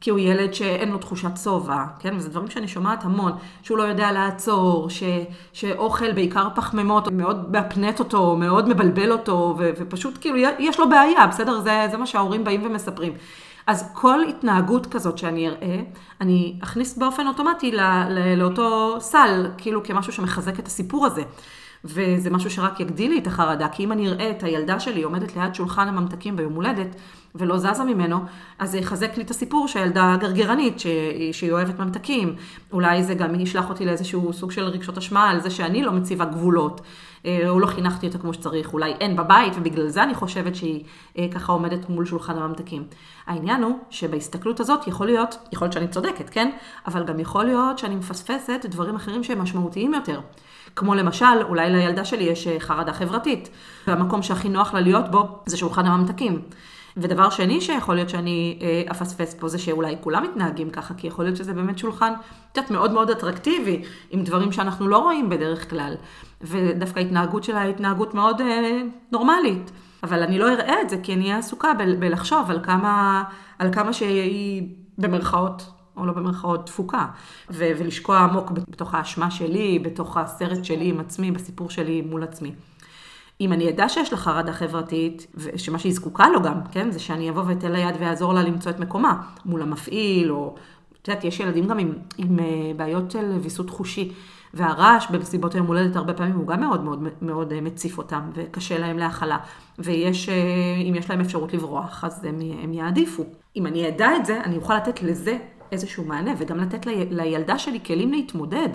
כי הוא ילד שאין לו תחושת שובע, כן? וזה דברים שאני שומעת המון, שהוא לא יודע לעצור, ש, שאוכל, בעיקר פחמימות, מאוד מאפנט אותו, מאוד מבלבל אותו, ו, ופשוט כאילו יש לו בעיה, בסדר? זה, זה מה שההורים באים ומספרים. אז כל התנהגות כזאת שאני אראה, אני אכניס באופן אוטומטי לא, לא, לאותו סל, כאילו כמשהו שמחזק את הסיפור הזה. וזה משהו שרק יגדיל לי את החרדה, כי אם אני אראה את הילדה שלי עומדת ליד שולחן הממתקים ביום הולדת, ולא זזה ממנו, אז זה יחזק לי את הסיפור שהילדה גרגרנית, ש... שהיא אוהבת ממתקים. אולי זה גם ישלח אותי לאיזשהו סוג של רגשות אשמה על זה שאני לא מציבה גבולות, אה, או לא חינכתי אותה כמו שצריך, אולי אין בבית, ובגלל זה אני חושבת שהיא אה, ככה עומדת מול שולחן הממתקים. העניין הוא שבהסתכלות הזאת יכול להיות, יכול להיות שאני צודקת, כן? אבל גם יכול להיות שאני מפספסת דברים אחרים שהם משמעותיים יותר. כמו למשל, אולי לילדה שלי יש אה, חרדה חברתית, והמקום שהכי נוח לה להיות בו זה שולחן הממתקים. ודבר שני שיכול להיות שאני אה, אפספס פה זה שאולי כולם מתנהגים ככה, כי יכול להיות שזה באמת שולחן, את יודעת, מאוד מאוד אטרקטיבי, עם דברים שאנחנו לא רואים בדרך כלל. ודווקא ההתנהגות שלה היא התנהגות מאוד אה, נורמלית. אבל אני לא אראה את זה, כי אני אהיה עסוקה ב- בלחשוב על כמה, על כמה שהיא במרכאות או לא במרכאות תפוקה, ו- ולשקוע עמוק בתוך האשמה שלי, בתוך הסרט שלי עם עצמי, בסיפור שלי מול עצמי. אם אני אדע שיש לה חרדה חברתית, ושמה שהיא זקוקה לו גם, כן, זה שאני אבוא ואתן לה יד ואעזור לה למצוא את מקומה, מול המפעיל, או, את יודעת, יש ילדים גם עם, עם אה, בעיות של ויסות חושי, והרעש במסיבות היום הולדת הרבה פעמים הוא גם מאוד מאוד מאוד אה, מציף אותם, וקשה להם להכלה. ויש, אה, אם יש להם אפשרות לברוח, אז הם, הם יעדיפו. אם אני אדע את זה, אני אוכל לתת לזה איזשהו מענה, וגם לתת לי, לילדה שלי כלים להתמודד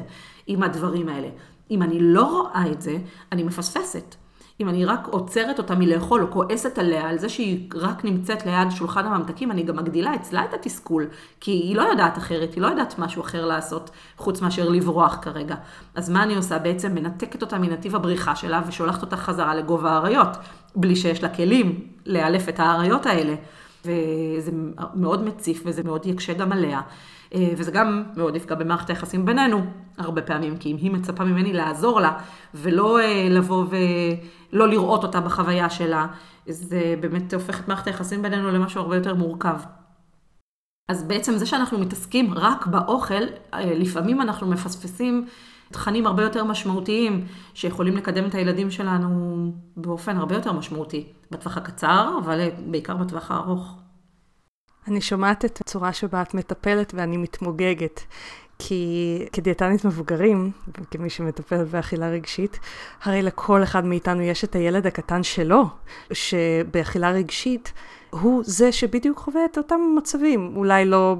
עם הדברים האלה. אם אני לא רואה את זה, אני מפספסת. אם אני רק עוצרת אותה מלאכול או כועסת עליה על זה שהיא רק נמצאת ליד שולחן הממתקים, אני גם מגדילה אצלה את התסכול, כי היא לא יודעת אחרת, היא לא יודעת משהו אחר לעשות חוץ מאשר לברוח כרגע. אז מה אני עושה? בעצם מנתקת אותה מנתיב הבריחה שלה ושולחת אותה חזרה לגובה האריות, בלי שיש לה כלים לאלף את האריות האלה. וזה מאוד מציף וזה מאוד יקשה גם עליה. אה, וזה גם מאוד יפגע במערכת היחסים בינינו, הרבה פעמים, כי אם היא מצפה ממני לעזור לה, ולא אה, לבוא ולא לראות אותה בחוויה שלה, זה באמת הופך את מערכת היחסים בינינו למשהו הרבה יותר מורכב. אז בעצם זה שאנחנו מתעסקים רק באוכל, אה, לפעמים אנחנו מפספסים תכנים הרבה יותר משמעותיים, שיכולים לקדם את הילדים שלנו באופן הרבה יותר משמעותי, בטווח הקצר, אבל בעיקר בטווח הארוך. אני שומעת את הצורה שבה את מטפלת ואני מתמוגגת. כי כדיאטנית מבוגרים, כמי שמטפלת באכילה רגשית, הרי לכל אחד מאיתנו יש את הילד הקטן שלו, שבאכילה רגשית הוא זה שבדיוק חווה את אותם מצבים, אולי לא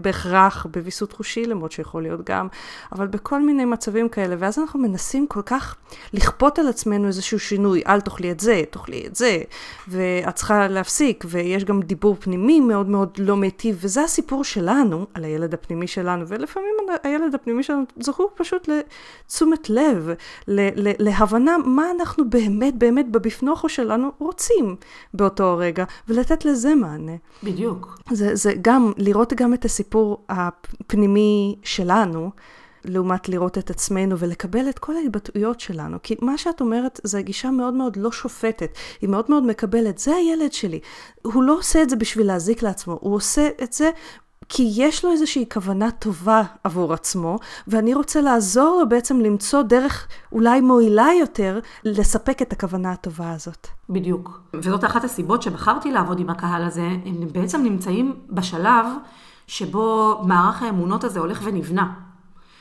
בהכרח בוויסות חושי, למרות שיכול להיות גם, אבל בכל מיני מצבים כאלה, ואז אנחנו מנסים כל כך לכפות על עצמנו איזשהו שינוי, אל תאכלי את זה, תאכלי את זה, ואת צריכה להפסיק, ויש גם דיבור פנימי מאוד מאוד לא מיטיב, וזה הסיפור שלנו, על הילד הפנימי שלנו, ולפעמים הילד הפנימי שלנו זקוק פשוט לתשומת לב, להבנה מה אנחנו באמת באמת בבפנוכו שלנו רוצים באותו הרגע, ולתת לתת לזה מענה. בדיוק. זה, זה גם, לראות גם את הסיפור הפנימי שלנו, לעומת לראות את עצמנו ולקבל את כל ההתבטאויות שלנו. כי מה שאת אומרת זה גישה מאוד מאוד לא שופטת, היא מאוד מאוד מקבלת, זה הילד שלי. הוא לא עושה את זה בשביל להזיק לעצמו, הוא עושה את זה כי יש לו איזושהי כוונה טובה עבור עצמו, ואני רוצה לעזור לו בעצם למצוא דרך אולי מועילה יותר לספק את הכוונה הטובה הזאת. בדיוק. וזאת אחת הסיבות שבחרתי לעבוד עם הקהל הזה, הם בעצם נמצאים בשלב שבו מערך האמונות הזה הולך ונבנה.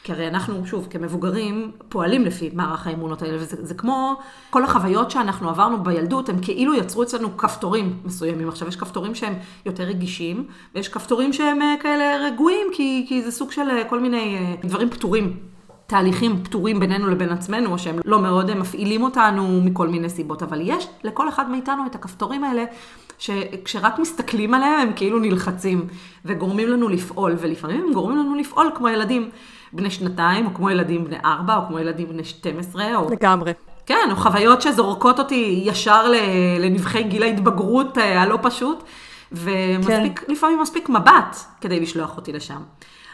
כי הרי אנחנו, שוב, כמבוגרים, פועלים לפי מערך האמונות האלה, וזה זה כמו כל החוויות שאנחנו עברנו בילדות, הם כאילו יצרו אצלנו כפתורים מסוימים. עכשיו, יש כפתורים שהם יותר רגישים, ויש כפתורים שהם אה, כאלה רגועים, כי, כי זה סוג של אה, כל מיני אה, דברים פתורים. תהליכים פתורים בינינו לבין עצמנו, או שהם לא מאוד מפעילים אותנו מכל מיני סיבות, אבל יש לכל אחד מאיתנו את הכפתורים האלה, שכשרק מסתכלים עליהם הם כאילו נלחצים, וגורמים לנו לפעול, ולפעמים הם גורמים לנו לפעול כמו ילדים. בני שנתיים, או כמו ילדים בני ארבע, או כמו ילדים בני 12, או... לגמרי. כן, או חוויות שזורקות אותי ישר לנבחי גיל ההתבגרות אה, הלא פשוט, ומספיק, כן. מספיק מבט כדי לשלוח אותי לשם.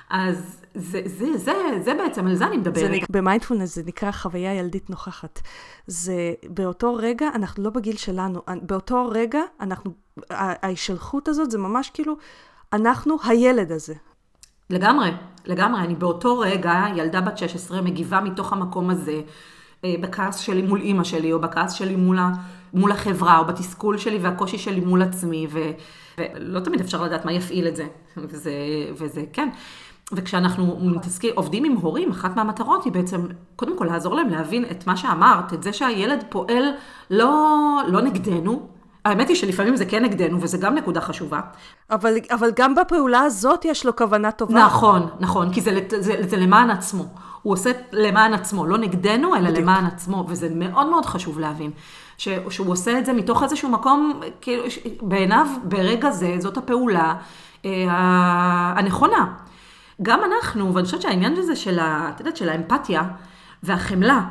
אז זה, זה, זה, זה בעצם, על זה אני מדברת. נק... במיינדפולנס זה נקרא חוויה ילדית נוכחת. זה באותו רגע, אנחנו לא בגיל שלנו, באותו רגע, אנחנו, ההשתלחות הזאת זה ממש כאילו, אנחנו הילד הזה. לגמרי, לגמרי. אני באותו רגע, ילדה בת 16, מגיבה מתוך המקום הזה, אה, בכעס שלי מול אימא שלי, או בכעס שלי מול, מול החברה, או בתסכול שלי והקושי שלי מול עצמי, ו, ולא תמיד אפשר לדעת מה יפעיל את זה, וזה, וזה כן. וכשאנחנו מתעסקים, עובדים עם הורים, אחת מהמטרות היא בעצם, קודם כל לעזור להם להבין את מה שאמרת, את זה שהילד פועל לא, לא נגדנו, האמת היא שלפעמים זה כן נגדנו, וזה גם נקודה חשובה. אבל, אבל גם בפעולה הזאת יש לו כוונה טובה. נכון, נכון, כי זה, זה, זה, זה למען עצמו. הוא עושה למען עצמו, לא נגדנו, אלא בדיוק. למען עצמו, וזה מאוד מאוד חשוב להבין. ש, שהוא עושה את זה מתוך איזשהו מקום, כאילו, בעיניו, ברגע זה, זאת הפעולה אה, הנכונה. גם אנחנו, ואני חושבת שהעניין הזה של, ה, את יודעת, של האמפתיה והחמלה,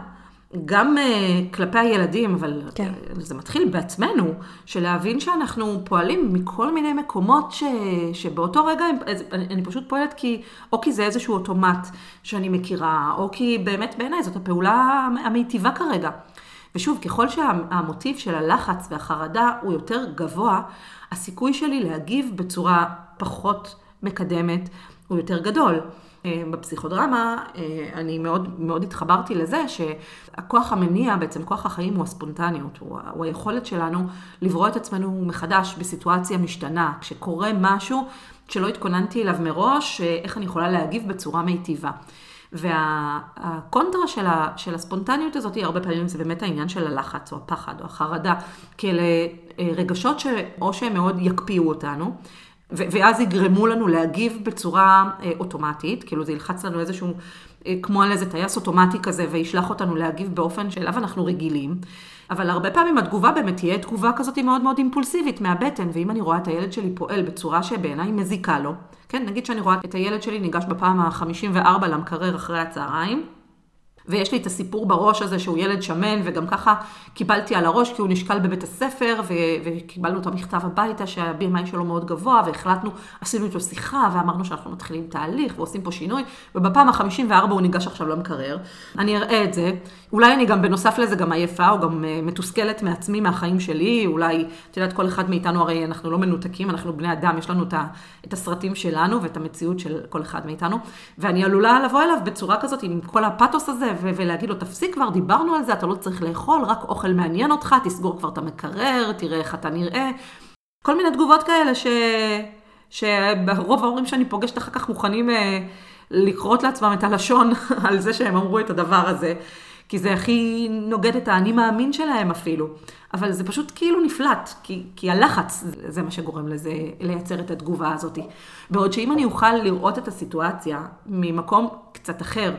גם uh, כלפי הילדים, אבל כן. זה מתחיל בעצמנו, של להבין שאנחנו פועלים מכל מיני מקומות ש, שבאותו רגע אני, אני פשוט פועלת כי, או כי זה איזשהו אוטומט שאני מכירה, או כי באמת בעיניי זאת הפעולה המיטיבה כרגע. ושוב, ככל שהמוטיב של הלחץ והחרדה הוא יותר גבוה, הסיכוי שלי להגיב בצורה פחות מקדמת הוא יותר גדול. אה, בפסיכודרמה, אה, אני מאוד, מאוד התחברתי לזה שהכוח המניע, בעצם כוח החיים הוא הספונטניות, הוא, הוא היכולת שלנו לברוא את עצמנו מחדש בסיטואציה משתנה, כשקורה משהו שלא התכוננתי אליו מראש, אה, איך אני יכולה להגיב בצורה מיטיבה. והקונטרה של, ה, של הספונטניות הזאת, הרבה פעמים זה באמת העניין של הלחץ או הפחד או החרדה, כאלה רגשות שאו שהם מאוד יקפיאו אותנו, ואז יגרמו לנו להגיב בצורה אה, אוטומטית, כאילו זה ילחץ לנו איזשהו, אה, כמו על איזה טייס אוטומטי כזה, וישלח אותנו להגיב באופן שאליו אנחנו רגילים. אבל הרבה פעמים התגובה באמת תהיה תגובה כזאת מאוד מאוד אימפולסיבית מהבטן, ואם אני רואה את הילד שלי פועל בצורה שבעיניי מזיקה לו, כן, נגיד שאני רואה את הילד שלי ניגש בפעם ה-54 למקרר אחרי הצהריים, ויש לי את הסיפור בראש הזה שהוא ילד שמן, וגם ככה קיבלתי על הראש כי הוא נשקל בבית הספר, ו- וקיבלנו את המכתב הביתה שה-BMI שלו מאוד גבוה, והחלטנו, עשינו איתו שיחה, ואמרנו שאנחנו מתחילים תהליך ועושים פה שינוי, ובפעם ה-54 הוא ניגש עכשיו למקרר. אני אראה את זה. אולי אני גם בנוסף לזה גם עייפה, או גם uh, מתוסכלת מעצמי, מהחיים שלי, אולי, את יודעת, כל אחד מאיתנו הרי אנחנו לא מנותקים, אנחנו בני אדם, יש לנו את, ה- את הסרטים שלנו ואת המציאות של כל אחד מאיתנו, ואני עלולה לבוא אליו בצורה כזאת, עם כל הפתוס הזה, ולהגיד לו, תפסיק כבר, דיברנו על זה, אתה לא צריך לאכול, רק אוכל מעניין אותך, תסגור כבר את המקרר, תראה איך אתה נראה. כל מיני תגובות כאלה ש... שברוב ההורים שאני פוגשת אחר כך מוכנים אה, לכרות לעצמם את הלשון על זה שהם אמרו את הדבר הזה, כי זה הכי נוגד את האני מאמין שלהם אפילו. אבל זה פשוט כאילו נפלט, כי, כי הלחץ זה מה שגורם לזה, לייצר את התגובה הזאת. בעוד שאם אני אוכל לראות את הסיטואציה ממקום קצת אחר,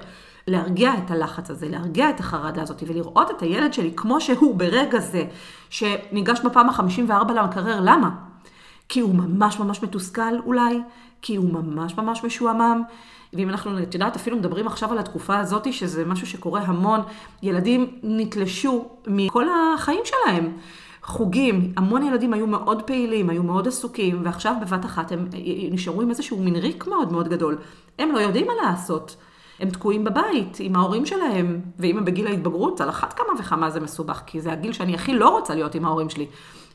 להרגיע את הלחץ הזה, להרגיע את החרדה הזאת ולראות את הילד שלי כמו שהוא ברגע זה, שניגש בפעם ה-54 למקרר, למה? כי הוא ממש ממש מתוסכל אולי, כי הוא ממש ממש משועמם. ואם אנחנו, את יודעת, אפילו מדברים עכשיו על התקופה הזאת, שזה משהו שקורה המון, ילדים נתלשו מכל החיים שלהם. חוגים, המון ילדים היו מאוד פעילים, היו מאוד עסוקים, ועכשיו בבת אחת הם נשארו עם איזשהו מין ריק מאוד מאוד גדול. הם לא יודעים מה לעשות. הם תקועים בבית עם ההורים שלהם, ואם הם בגיל ההתבגרות, על אחת כמה וכמה זה מסובך, כי זה הגיל שאני הכי לא רוצה להיות עם ההורים שלי.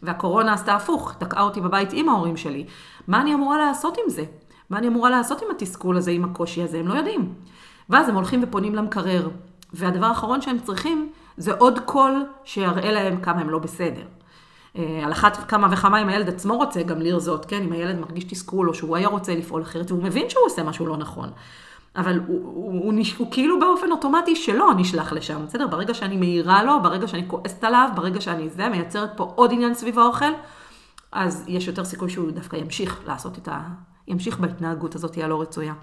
והקורונה עשתה הפוך, תקעה אותי בבית עם ההורים שלי. מה אני אמורה לעשות עם זה? מה אני אמורה לעשות עם התסכול הזה, עם הקושי הזה? הם לא יודעים. ואז הם הולכים ופונים למקרר, והדבר האחרון שהם צריכים זה עוד קול שיראה להם כמה הם לא בסדר. אה, על אחת כמה וכמה אם הילד עצמו רוצה גם לרזות, כן? אם הילד מרגיש תסכול או שהוא היה רוצה לפעול אחרת, והוא מבין שהוא עושה משהו לא נכון. אבל הוא, הוא, הוא, הוא, כאילו באופן אוטומטי שלא נשלח לשם, בסדר? ברגע שאני מעירה לו, ברגע שאני כועסת עליו, ברגע שאני זה, מייצרת פה עוד עניין סביב האוכל, אז יש יותר סיכוי שהוא דווקא ימשיך לעשות את ה... ימשיך בהתנהגות הזאת הלא רצויה.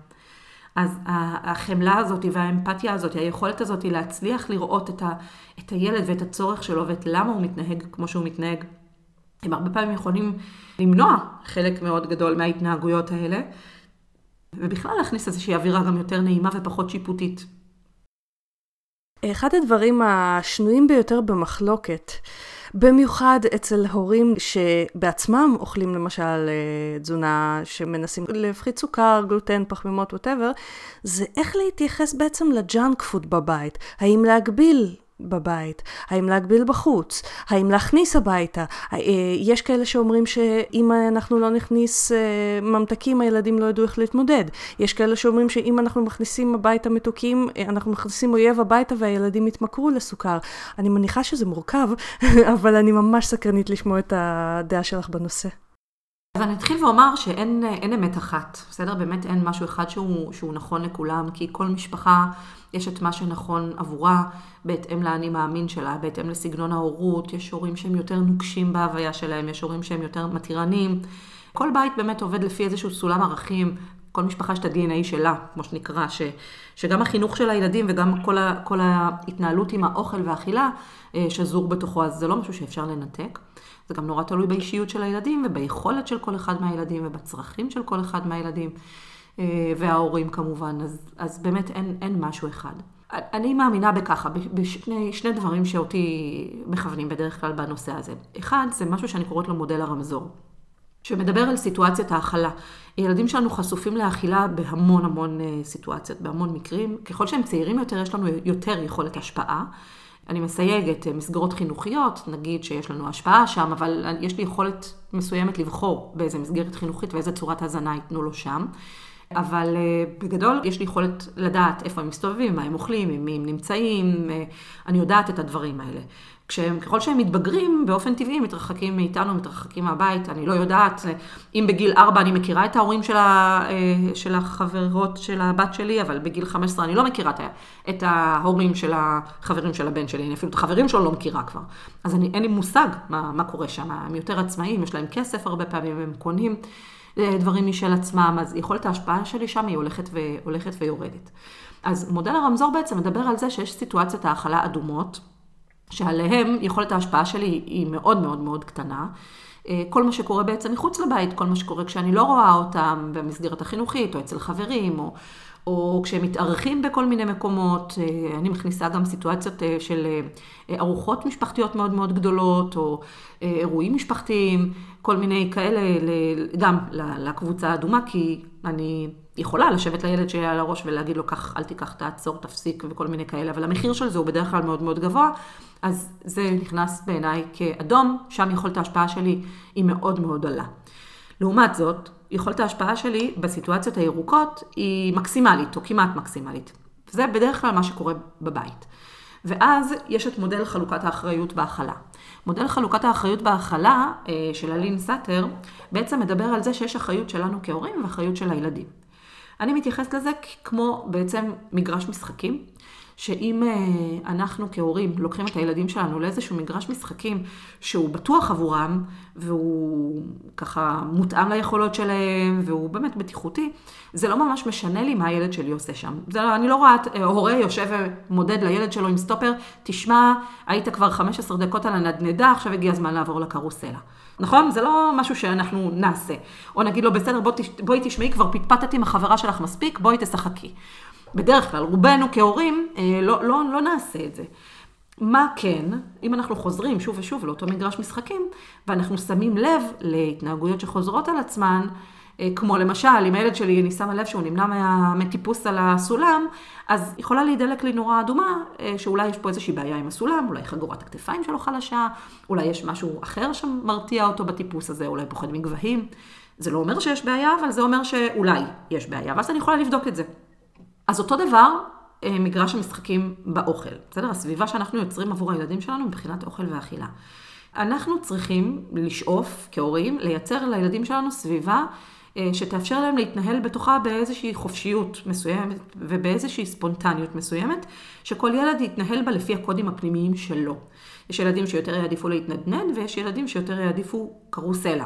אז החמלה הזאת והאמפתיה הזאת, היכולת הזאת להצליח לראות את, ה, את הילד ואת הצורך שלו ואת למה הוא מתנהג כמו שהוא מתנהג, הם הרבה פעמים יכולים למנוע חלק מאוד גדול מההתנהגויות האלה. ובכלל להכניס איזושהי אווירה גם יותר נעימה ופחות שיפוטית. אחד הדברים השנויים ביותר במחלוקת, במיוחד אצל הורים שבעצמם אוכלים למשל אה, תזונה שמנסים להפחית סוכר, גלוטן, פחמימות, whatever, זה איך להתייחס בעצם ל junk food בבית. האם להגביל בבית? האם להגביל בחוץ? האם להכניס הביתה? אה, יש כאלה שאומרים שאם אנחנו לא נכניס אה, ממתקים, הילדים לא ידעו איך להתמודד. יש כאלה שאומרים שאם אנחנו מכניסים הביתה מתוקים, אה, אנחנו מכניסים אויב הביתה והילדים יתמכרו לסוכר. אני מניחה שזה מורכב, אבל אני ממש סקרנית לשמוע את הדעה שלך בנושא. אז אני אתחיל ואומר שאין אמת אחת, בסדר? באמת אין משהו אחד שהוא, נכון לכולם, כי כל משפחה יש את מה שנכון עבורה, בהתאם לאני מאמין שלה, בהתאם לסגנון ההורות, יש הורים שהם יותר נוקשים בהוויה שלהם, יש הורים שהם יותר מתירנים. כל בית באמת עובד לפי איזשהו סולם ערכים, כל משפחה יש את ה-DNA שלה, כמו שנקרא, ש, שגם החינוך של הילדים וגם כל, ה, כל ההתנהלות עם האוכל והאכילה אה, שזור בתוכו, אז זה לא משהו שאפשר לנתק. זה גם נורא תלוי באישיות של הילדים וביכולת של כל אחד מהילדים ובצרכים של כל אחד מהילדים אה, וההורים כמובן, אז, אז באמת אין, אין משהו אחד. אני מאמינה בככה, בשני שני דברים שאותי מכוונים בדרך כלל בנושא הזה. אחד, זה משהו שאני קוראת לו מודל הרמזור. שמדבר על סיטואציית האכלה. ילדים שלנו חשופים לאכילה בהמון המון אה, סיטואציות, בהמון מקרים. ככל שהם צעירים יותר, יש לנו יותר יכולת השפעה. אני מסייגת אה, מסגרות חינוכיות, נגיד שיש לנו השפעה שם, אבל יש לי יכולת מסוימת לבחור באיזה מסגרת חינוכית ואיזה צורת הזנה ייתנו לו שם. אבל בגדול יש לי יכולת לדעת איפה הם מסתובבים, מה הם אוכלים, עם מי הם נמצאים, אני יודעת את הדברים האלה. כשהם, ככל שהם מתבגרים, באופן טבעי מתרחקים מאיתנו, מתרחקים מהבית, אני לא יודעת, אם בגיל 4 אני מכירה את ההורים של, ה, אה, של החברות של הבת שלי, אבל בגיל 15 אני לא מכירה את ההורים של החברים של הבן שלי, אני אפילו את החברים שלו לא מכירה כבר. אז אני, אין לי מושג מה, מה קורה שם, הם יותר עצמאיים, יש להם כסף הרבה פעמים, הם קונים אה, דברים משל עצמם, אז יכולת ההשפעה שלי שם היא הולכת, ו, הולכת ויורדת. אז מודל הרמזור בעצם מדבר על זה שיש סיטואציות האכלה אדומות. שעליהם יכולת ההשפעה שלי היא מאוד מאוד מאוד קטנה. אה, כל מה שקורה בעצם מחוץ לבית, כל מה שקורה כשאני לא רואה אותם במסגרת החינוכית, או אצל חברים, או, או כשהם מתארחים בכל מיני מקומות. אה, אני מכניסה גם סיטואציות אה, של ארוחות משפחתיות מאוד מאוד גדולות, או אירועים משפחתיים, כל מיני כאלה, גם לקבוצה האדומה, כי אני יכולה לשבת לילד שלי על הראש ולהגיד לו, קח, אל תיקח, תעצור, תפסיק וכל מיני כאלה, אבל המחיר של זה הוא בדרך כלל מאוד מאוד גבוה, אז זה נכנס בעיניי כאדום, שם יכולת ההשפעה שלי היא מאוד מאוד דלה. לעומת זאת, יכולת ההשפעה שלי בסיטואציות הירוקות היא מקסימלית, או כמעט מקסימלית. זה בדרך כלל מה שקורה בבית. ואז יש את מודל חלוקת האחריות בהכלה. מודל חלוקת האחריות בהכלה אה, של אלין סאטר בעצם מדבר על זה שיש אחריות שלנו כהורים ואחריות של הילדים. אני מתייחסת לזה כמו בעצם מגרש משחקים, שאם אה, אנחנו כהורים לוקחים את הילדים שלנו לאיזשהו מגרש משחקים שהוא בטוח עבורם, והוא ככה מותאם ליכולות שלהם, והוא באמת בטיחותי, זה לא ממש משנה לי מה הילד שלי עושה שם. זה, לא, אני לא רואה אה, הורה יושב ומודד לילד שלו עם סטופר, תשמע, היית כבר 15 דקות על הנדנדה, עכשיו הגיע הזמן לעבור לקרוסלה. נכון? זה לא משהו שאנחנו נעשה. או נגיד לו, בסדר, בוא, בואי תשמעי, כבר פטפטת עם החברה שלך מספיק, בואי תשחקי. בדרך כלל, רובנו כהורים אה, לא, לא, לא נעשה את זה. מה כן, אם אנחנו חוזרים שוב ושוב לאותו מגרש משחקים, ואנחנו שמים לב להתנהגויות שחוזרות על עצמן, כמו למשל, אם הילד שלי, אני שמה לב שהוא נמנע מה, מטיפוס על הסולם, אז יכולה להידלק לי נורה אדומה, אה, שאולי יש פה איזושהי בעיה עם הסולם, אולי חגורת הכתפיים שלו חלשה, אולי יש משהו אחר שמרתיע אותו בטיפוס הזה, אולי פוחד מגבהים. זה לא אומר שיש בעיה, אבל זה אומר שאולי יש בעיה, ואז אני יכולה לבדוק את זה. אז אותו דבר, אה, מגרש המשחקים באוכל, בסדר? הסביבה שאנחנו יוצרים עבור הילדים שלנו מבחינת אוכל ואכילה. אנחנו צריכים לשאוף, כהורים, לייצר לילדים שלנו סביבה אה, שתאפשר להם להתנהל בתוכה באיזושהי חופשיות מסוימת ובאיזושהי ספונטניות מסוימת, שכל ילד יתנהל בה לפי הקודים הפנימיים שלו. יש ילדים שיותר יעדיפו להתנדנד ויש ילדים שיותר יעדיפו קרוסלה.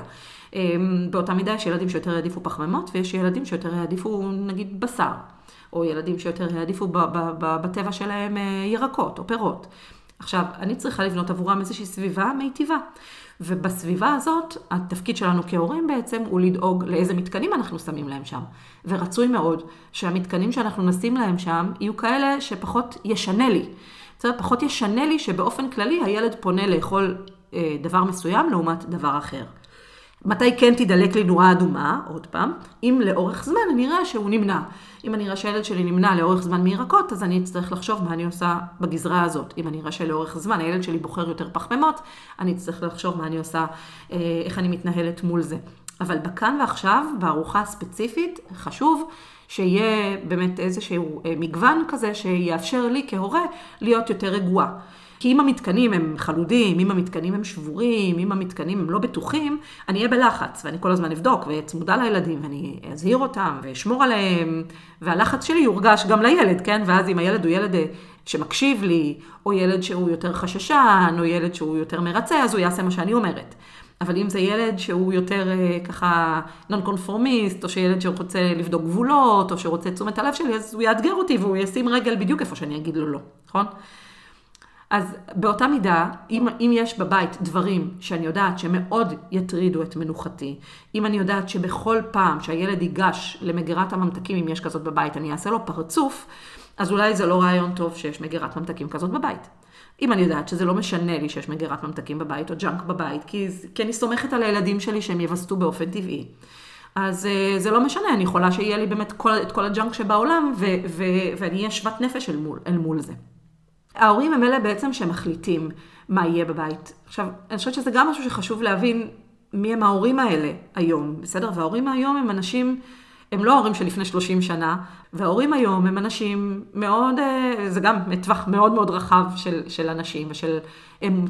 אה, באותה מידה יש ילדים שיותר יעדיפו פחמימות ויש ילדים שיותר יעדיפו נגיד בשר. או ילדים שיותר יעדיפו בטבע שלהם אה, ירקות או פירות. עכשיו, אני צריכה לבנות עבורם איזושהי סביבה מיטיבה. ובסביבה הזאת, התפקיד שלנו כהורים בעצם הוא לדאוג לאיזה מתקנים אנחנו שמים להם שם. ורצוי מאוד שהמתקנים שאנחנו נשים להם שם יהיו כאלה שפחות ישנה לי. בסדר? פחות ישנה לי שבאופן כללי הילד פונה לאכול אה, דבר מסוים לעומת דבר אחר. מתי כן תדלק לי נורה אדומה, עוד פעם, אם לאורך זמן אני אראה שהוא נמנע. אם אני אראה שהילד שלי נמנע לאורך זמן מירקות, אז אני אצטרך לחשוב מה אני עושה בגזרה הזאת. אם אני אראה שלאורך זמן הילד שלי בוחר יותר פחמימות, אני אצטרך לחשוב מה אני עושה, אה, איך אני מתנהלת מול זה. אבל בכאן ועכשיו, בארוחה הספציפית, חשוב שיהיה באמת איזשהו אה, מגוון כזה שיאפשר לי כהורה להיות יותר רגועה. כי אם המתקנים הם חלודים, אם המתקנים הם שבורים, אם המתקנים הם לא בטוחים, אני אהיה בלחץ, ואני כל הזמן אבדוק, ואצמודה לילדים, ואני אזהיר אותם, ואשמור עליהם, והלחץ שלי יורגש גם לילד, כן? ואז אם הילד הוא ילד אה, שמקשיב לי, או ילד שהוא יותר חששן, או ילד שהוא יותר מרצה, אז הוא יעשה מה שאני אומרת. אבל אם זה ילד שהוא יותר אה, ככה נון קונפורמיסט, או שילד שרוצה לבדוק גבולות, או שרוצה תשומת הלב שלי, אז הוא יאתגר אותי והוא ישים רגל בדיוק איפה שאני אגיד לו לא, נכון? אז באותה מידה, אם, אם יש בבית דברים שאני יודעת שמאוד יטרידו את מנוחתי, אם אני יודעת שבכל פעם שהילד ייגש למגירת הממתקים, אם יש כזאת בבית, אני אעשה לו פרצוף, אז אולי זה לא רעיון טוב שיש מגירת ממתקים כזאת בבית. אם אני יודעת שזה לא משנה לי שיש מגירת ממתקים בבית או junk בבית, כי, כי אני סומכת על הילדים שלי שהם יווסתו באופן טבעי. אז אה, זה לא משנה, אני יכולה שיהיה לי באמת כל, את כל ה junk שבעולם, ו, ו, ואני אהיה שוות נפש אל מול, אל מול זה. ההורים הם אלה בעצם שמחליטים מה יהיה בבית. עכשיו, אני חושבת שזה גם משהו שחשוב להבין מי הם ההורים האלה היום, בסדר? וההורים היום הם אנשים, הם לא ההורים של לפני 30 שנה, וההורים היום הם אנשים מאוד, אה, זה גם טווח מאוד מאוד רחב של, של אנשים ושל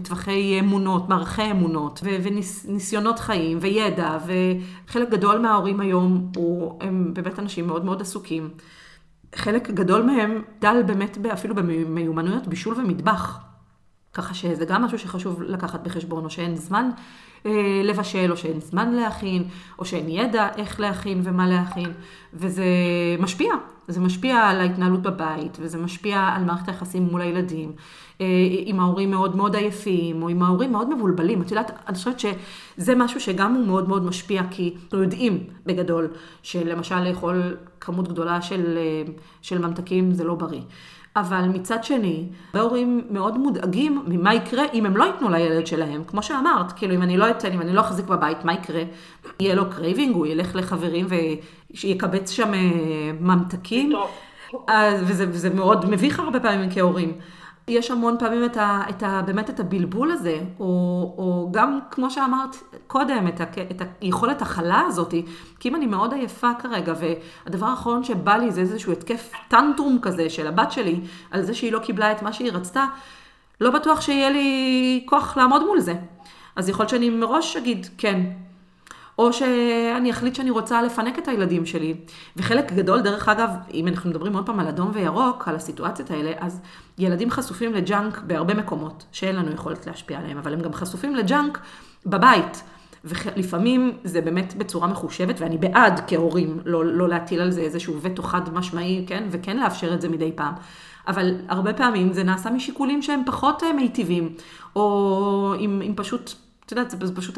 טווחי אמונות, מערכי אמונות ו, וניסיונות חיים וידע, וחלק גדול מההורים היום הוא, הם באמת אנשים מאוד מאוד עסוקים. חלק גדול מהם דל באמת אפילו במיומנויות בישול ומטבח. ככה שזה גם משהו שחשוב לקחת בחשבון, או שאין זמן אה, לבשל, או שאין זמן להכין, או שאין ידע איך להכין ומה להכין, וזה משפיע. זה משפיע על ההתנהלות בבית, וזה משפיע על מערכת היחסים מול הילדים, אה, עם ההורים מאוד מאוד עייפים, או עם ההורים מאוד מבולבלים. את יודעת, אני חושבת שזה משהו שגם הוא מאוד מאוד משפיע, כי אנחנו יודעים בגדול, שלמשל לאכול כמות גדולה של, אה, של ממתקים זה לא בריא. אבל מצד שני, הרבה הורים מאוד מודאגים ממה יקרה אם הם לא ייתנו לילד שלהם. כמו שאמרת, כאילו אם אני לא אתן, אם אני לא אחזיק בבית, מה יקרה? יהיה לו craving, הוא ילך לחברים ויקבץ שם אה, ממתקים. וזה, וזה מאוד מביך הרבה פעמים כהורים. יש המון פעמים את ה, את ה, באמת את הבלבול הזה, או, או גם, כמו שאמרת קודם, את, ה, את היכולת הכלה הזאת, כי אם אני מאוד עייפה כרגע, והדבר האחרון שבא לי זה איזשהו התקף tantrum כזה של הבת שלי, על זה שהיא לא קיבלה את מה שהיא רצתה, לא בטוח שיהיה לי כוח לעמוד מול זה. אז יכול להיות שאני מראש אגיד, כן, או שאני אחליט שאני רוצה לפנק את הילדים שלי. וחלק גדול, דרך אגב, אם אנחנו מדברים עוד פעם על אדום וירוק, על הסיטואציות האלה, אז ילדים חשופים ל junk בהרבה מקומות, שאין לנו יכולת להשפיע עליהם, אבל הם גם חשופים ל junk בבית. ולפעמים זה באמת בצורה מחושבת, ואני בעד כהורים לא, לא להטיל על זה איזשהו וטו חד משמעי, כן, וכן לאפשר את זה מדי פעם. אבל הרבה פעמים זה נעשה משיקולים שהם פחות אה, מיטיבים, או אם, אם פשוט את יודעת, זה פשוט,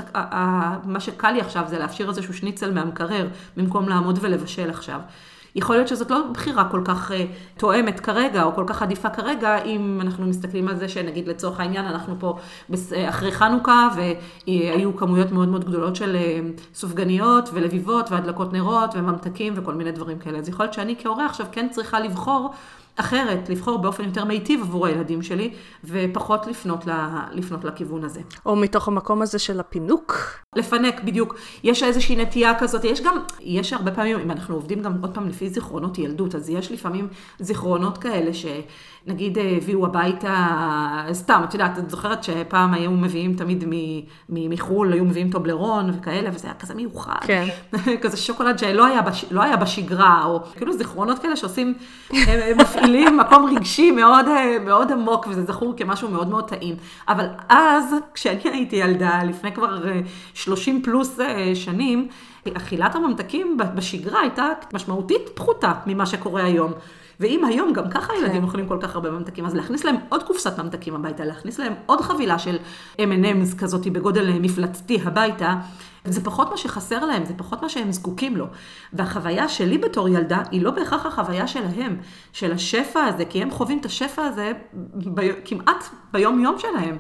מה שקל לי עכשיו זה להפשיר איזשהו שניצל מהמקרר, במקום לעמוד ולבשל עכשיו. יכול להיות שזאת לא בחירה כל כך uh, תואמת כרגע, או כל כך עדיפה כרגע, אם אנחנו מסתכלים על זה שנגיד לצורך העניין, אנחנו פה אה, אחרי חנוכה, והיו כמויות מאוד מאוד גדולות של uh, סופגניות ולביבות והדלקות נרות וממתקים וכל מיני דברים כאלה. אז יכול להיות שאני כהורה עכשיו כן צריכה לבחור אחרת, לבחור באופן יותר מיטיב עבור הילדים שלי, ופחות לפנות, ל, לפנות לכיוון הזה. או מתוך המקום הזה של הפינוק. לפנק, בדיוק. יש איזושהי נטייה כזאת, יש גם, יש הרבה פעמים, אם אנחנו עובדים גם עוד פעם לפי זיכרונות ילדות, אז יש לפעמים זיכרונות כאלה ש... נגיד אה, הביאו הביתה, סתם, את יודעת, את זוכרת שפעם היו מביאים תמיד מחו"ל, היו מביאים טובלרון וכאלה, וזה היה כזה מיוחד. כן. כזה שוקולד שלא היה, בש, לא היה בשגרה, או כאילו זיכרונות כאלה שעושים, הם מפעילים מקום רגשי מאוד, אה, מאוד עמוק, וזה זכור כמשהו מאוד מאוד טעים. אבל אז, כשאני הייתי ילדה, לפני כבר 30 אה, פלוס שנים, אכילת הממתקים בשגרה הייתה משמעותית פחותה ממה שקורה היום. ואם היום גם ככה כן. ילדים אוכלים כל כך הרבה ממתקים, אז להכניס להם עוד קופסת ממתקים הביתה, להכניס להם עוד חבילה של M&M's כזאת בגודל מפלצתי הביתה, זה פחות מה שחסר להם, זה פחות מה שהם זקוקים לו. והחוויה שלי בתור ילדה היא לא בהכרח החוויה שלהם, של השפע הזה, כי הם חווים את השפע הזה ב... כמעט ביום-יום שלהם.